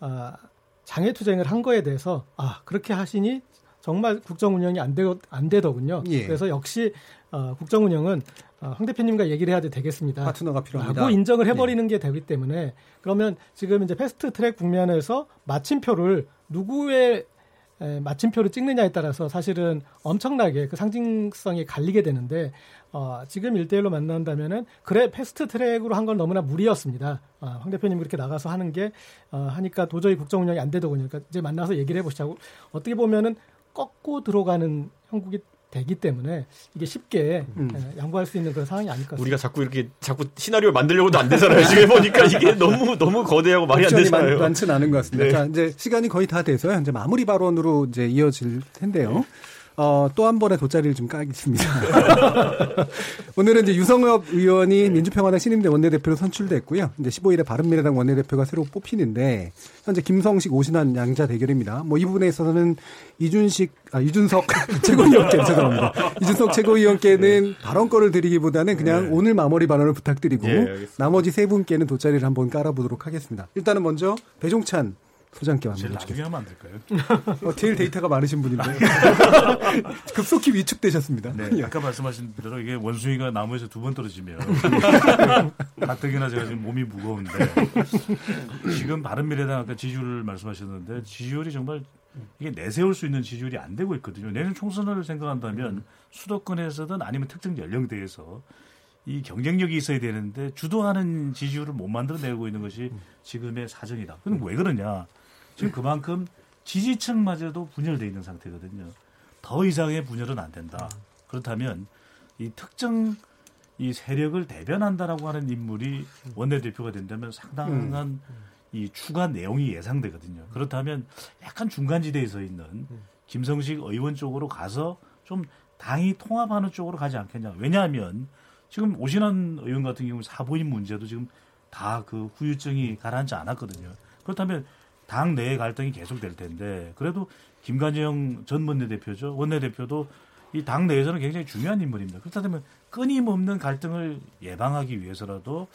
아, 장애 투쟁을 한 거에 대해서 아 그렇게 하시니 정말 국정 운영이 안, 되, 안 되더군요. 예. 그래서 역시 어, 국정 운영은 어, 황 대표님과 얘기를 해야 되겠습니다. 파트너가 필요하다. 고 인정을 해버리는 예. 게 되기 때문에 그러면 지금 이제 패스트 트랙 국면에서 마침표를 누구의 에, 마침표를 찍느냐에 따라서 사실은 엄청나게 그 상징성이 갈리게 되는데 어, 지금 일대일로 만난다면은 그래 패스트 트랙으로 한 건 너무나 무리였습니다. 어, 황 대표님 그렇게 나가서 하는 게 어, 하니까 도저히 국정 운영이 안 되더군요. 그러니까 이제 만나서 얘기를 해보시자고 어떻게 보면은 꺾고 들어가는 형국이 되기 때문에 이게 쉽게 음. 예, 양보할 수 있는 그런 상황이 아닐까. 우리가 자꾸 이렇게 자꾸 시나리오 만들려고도 안 되잖아요. 지금 보니까 이게 너무 너무 거대하고 말이 안 되잖아요. 많, 지는 않은 것 같습니다. 네. 자, 이제 시간이 거의 다 돼서요. 이제 마무리 발언으로 이제 이어질 텐데요. 네. 어, 또 한 번의 돗자리를 좀 까겠습니다. 오늘은 이제 유성엽 의원이 민주평화당 신임대 원내대표로 선출됐고요. 이제 15일에 바른미래당 원내대표가 새로 뽑히는데 현재 김성식 오신환 양자 대결입니다. 뭐 이 부분에 있어서는 이준식 아 이준석 최고위원께 죄송합니다. 이준석 최고위원께는 네. 발언권을 드리기보다는 그냥 네. 오늘 마무리 발언을 부탁드리고 네, 나머지 세 분께는 돗자리를 한번 깔아보도록 하겠습니다. 일단은 먼저 배종찬 소장께 제일 나중에 하면 안 될까요? 어, 제일 데이터가 많으신 분인데 급속히 위축되셨습니다. 네, 예. 아까 말씀하신 대로 이게 원숭이가 나무에서 두 번 떨어지면 가뜩이나 제가 지금 몸이 무거운데 지금 바른미래당 아까 지지율을 말씀하셨는데 지지율이 정말 이게 내세울 수 있는 지지율이 안 되고 있거든요. 내년 총선을 생각한다면 수도권에서든 아니면 특정 연령대에서 이 경쟁력이 있어야 되는데 주도하는 지지율을 못 만들어내고 있는 것이 지금의 사정이다. 그럼 왜 그러냐? 지금 그만큼 지지층마저도 분열돼 있는 상태거든요. 더 이상의 분열은 안 된다. 그렇다면 이 특정 이 세력을 대변한다라고 하는 인물이 원내대표가 된다면 상당한 이 추가 내용이 예상되거든요. 그렇다면 약간 중간지대에 서 있는 김성식 의원 쪽으로 가서 좀 당이 통합하는 쪽으로 가지 않겠냐. 왜냐하면 지금 오신환 의원 같은 경우 사보임 문제도 지금 다 그 후유증이 가라앉지 않았거든요. 그렇다면 당 내의 갈등이 계속될 텐데 그래도 김관영 전 원내대표죠. 원내대표도 이 당 내에서는 굉장히 중요한 인물입니다. 그렇다면 끊임없는 갈등을 예방하기 위해서라도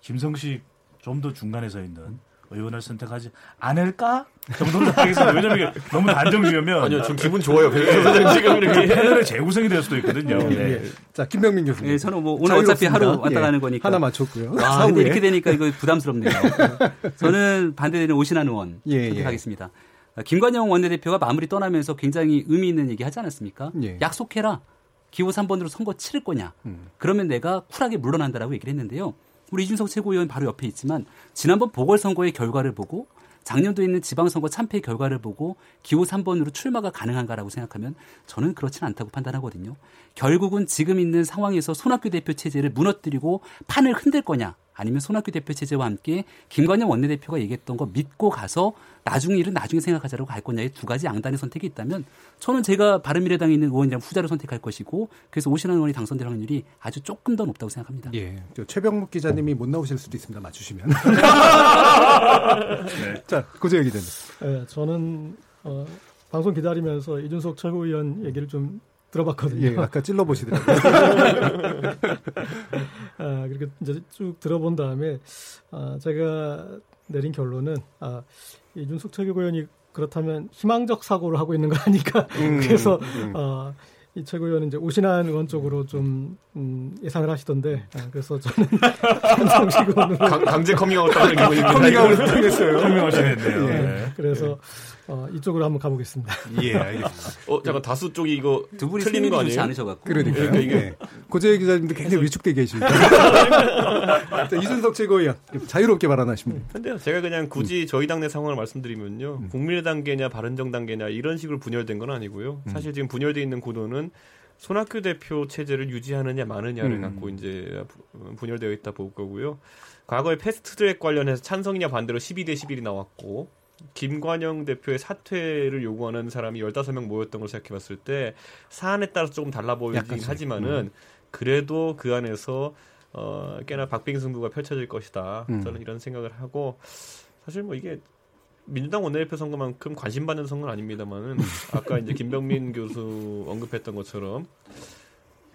김성식 좀 더 중간에 서 있는 의원을 선택하지 않을까 정도로 하겠습니다. 왜냐면 이게 너무 단정지으면 아니요, 지금 기분 좋아요. 변호사님 지금 이렇게 패널의 재구성이 될 수도 있거든요. 네. 예. 자, 김병민 교수님. 예, 저는 뭐 오늘 어차피 자유롭습니다. 하루 왔다 예. 가는 거니까. 하나 맞췄고요. 아, 근데. 이렇게 되니까 이거 부담스럽네요. 저는 반대되는 오신환 의원 예, 예. 선택하겠습니다. 김관영 원내대표가 마무리 떠나면서 굉장히 의미 있는 얘기 하지 않았습니까? 예. 약속해라. 기호 3번으로 선거 치를 거냐. 음. 그러면 내가 쿨하게 물러난다라고 얘기를 했는데요. 우리 이준석 최고위원 바로 옆에 있지만 지난번 보궐선거의 결과를 보고 작년도에 있는 지방선거 참패 결과를 보고 기호 3번으로 출마가 가능한가라고 생각하면 저는 그렇지는 않다고 판단하거든요. 결국은 지금 있는 상황에서 손학규 대표 체제를 무너뜨리고 판을 흔들 거냐 아니면 손학규 대표 체제와 함께 김관영 원내대표가 얘기했던 거 믿고 가서 나중 일은 나중에 생각하자라고 갈 거냐의 두 가지 양단의 선택이 있다면 저는 제가 바른미래당에 있는 의원이랑 후자를 선택할 것이고 그래서 오신환 의원이 당선될 확률이 아주 조금 더 높다고 생각합니다. 예. 저 최병묵 기자님이 못 나오실 수도 있습니다. 맞추시면. 자, 고재열 기자님. 예, 저는 어, 방송 기다리면서 이준석 최고위원 얘기를 좀 들어봤거든요. 예, 아까 찔러보시더라고요. 아, 그렇게 이제 쭉 들어본 다음에 아, 제가 내린 결론은 아, 이준석 최고위원이 그렇다면 희망적 사고를 하고 있는 거 아닐까. 음, 그래서 어, 이 최고위원은 이제 오신환 의원 쪽으로 좀 음, 예상을 하시던데 아, 그래서 저는 김성식 의원으로 강, 강제 커밍아웃 하는 기분입니다. 커밍아웃을 당했어요. 설명하시겠네요. 예, 네. 그래서 어, 이쪽으로 한번 가보겠습니다. 예, 알겠습니다. 어, 잠깐 다수 쪽이 이거 두 분이 틀리는 거 아니에요? 않으셔갖고 그러니까요. 그러니까 이게- 예. 고재혁 기자님도 굉장히 위축돼 계십니다. 자, 이준석 최고위원 자유롭게 발언하십니다. 근데요, 제가 그냥 굳이 저희 당내 상황을 말씀드리면요, 국민의당계냐 바른정당계냐 이런 식으로 분열된 건 아니고요. 사실 지금 분열돼 있는 구도는 손학규 대표 체제를 유지하느냐 마느냐를 음. 갖고 이제 부- 분열되어 있다 볼 거고요. 과거에 패스트트랙 관련해서 찬성이냐 반대로 12대 11이 나왔고 김관영 대표의 사퇴를 요구하는 사람이 15명 모였던 걸 생각해 봤을 때 사안에 따라서 조금 달라 보이긴. 하지만은 그래도 그 안에서 어, 꽤나 박빙 승부가 펼쳐질 것이다. 음. 저는 이런 생각을 하고 사실 뭐 이게 민주당 원내대표 선거만큼 관심 받는 선거는 아닙니다만은 아까 이제 김병민 교수 언급했던 것처럼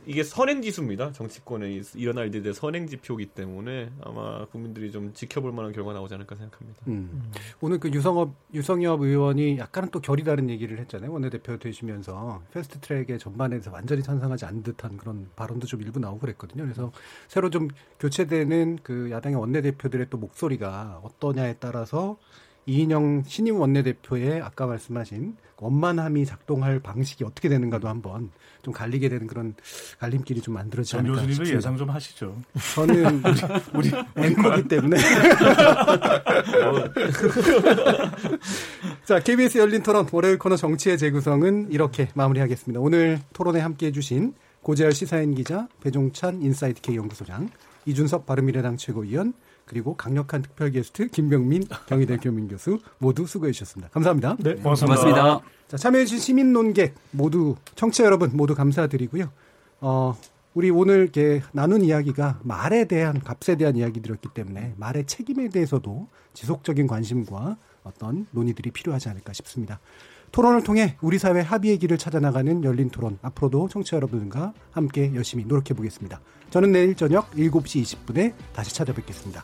이게 선행 지수입니다. 정치권에 이- 일어날 일들의 선행 지표이기 때문에 아마 국민들이 좀 지켜볼 만한 결과 나오지 않을까 생각합니다. 음. 오늘 그 유성업 유성엽 의원이 약간은 또 결이 다른 얘기를 했잖아요. 원내대표 되시면서 패스트 트랙의 전반에서 완전히 찬성하지 않는 듯한 그런 발언도 좀 일부 나오고 그랬거든요. 그래서 새로 좀 교체되는 그 야당의 원내대표들의 또 목소리가 어떠냐에 따라서 이인영 신임 원내대표의 아까 말씀하신 원만함이 작동할 방식이 어떻게 되는가도 한번 좀 갈리게 되는 그런 갈림길이 좀 만들어지지 전 않을까 교수님도 싶습니다. 예상 좀 하시죠. 저는 우리 앵커기 때문에. 자, KBS 열린 토론 월요일 코너 정치의 재구성은 이렇게 마무리하겠습니다. 오늘 토론에 함께 해 주신 고재열 시사인 기자, 배종찬 인사이트 K 연구소장, 이준석 바른미래당 최고위원, 그리고 강력한 특별 게스트 김병민 경희대 교민 교수 모두 수고해 주셨습니다. 감사합니다. 네, 고맙습니다. 자, 참여해 주신 시민 논객 모두 청취자 여러분 모두 감사드리고요. 어, 우리 오늘 이렇게 나눈 이야기가 말에 대한 값에 대한 이야기들이었기 때문에 말의 책임에 대해서도 지속적인 관심과 어떤 논의들이 필요하지 않을까 싶습니다. 토론을 통해 우리 사회 합의의 길을 찾아나가는 열린 토론 앞으로도 청취자 여러분과 함께 열심히 노력해 보겠습니다. 저는 내일 저녁 7시 20분에 다시 찾아뵙겠습니다.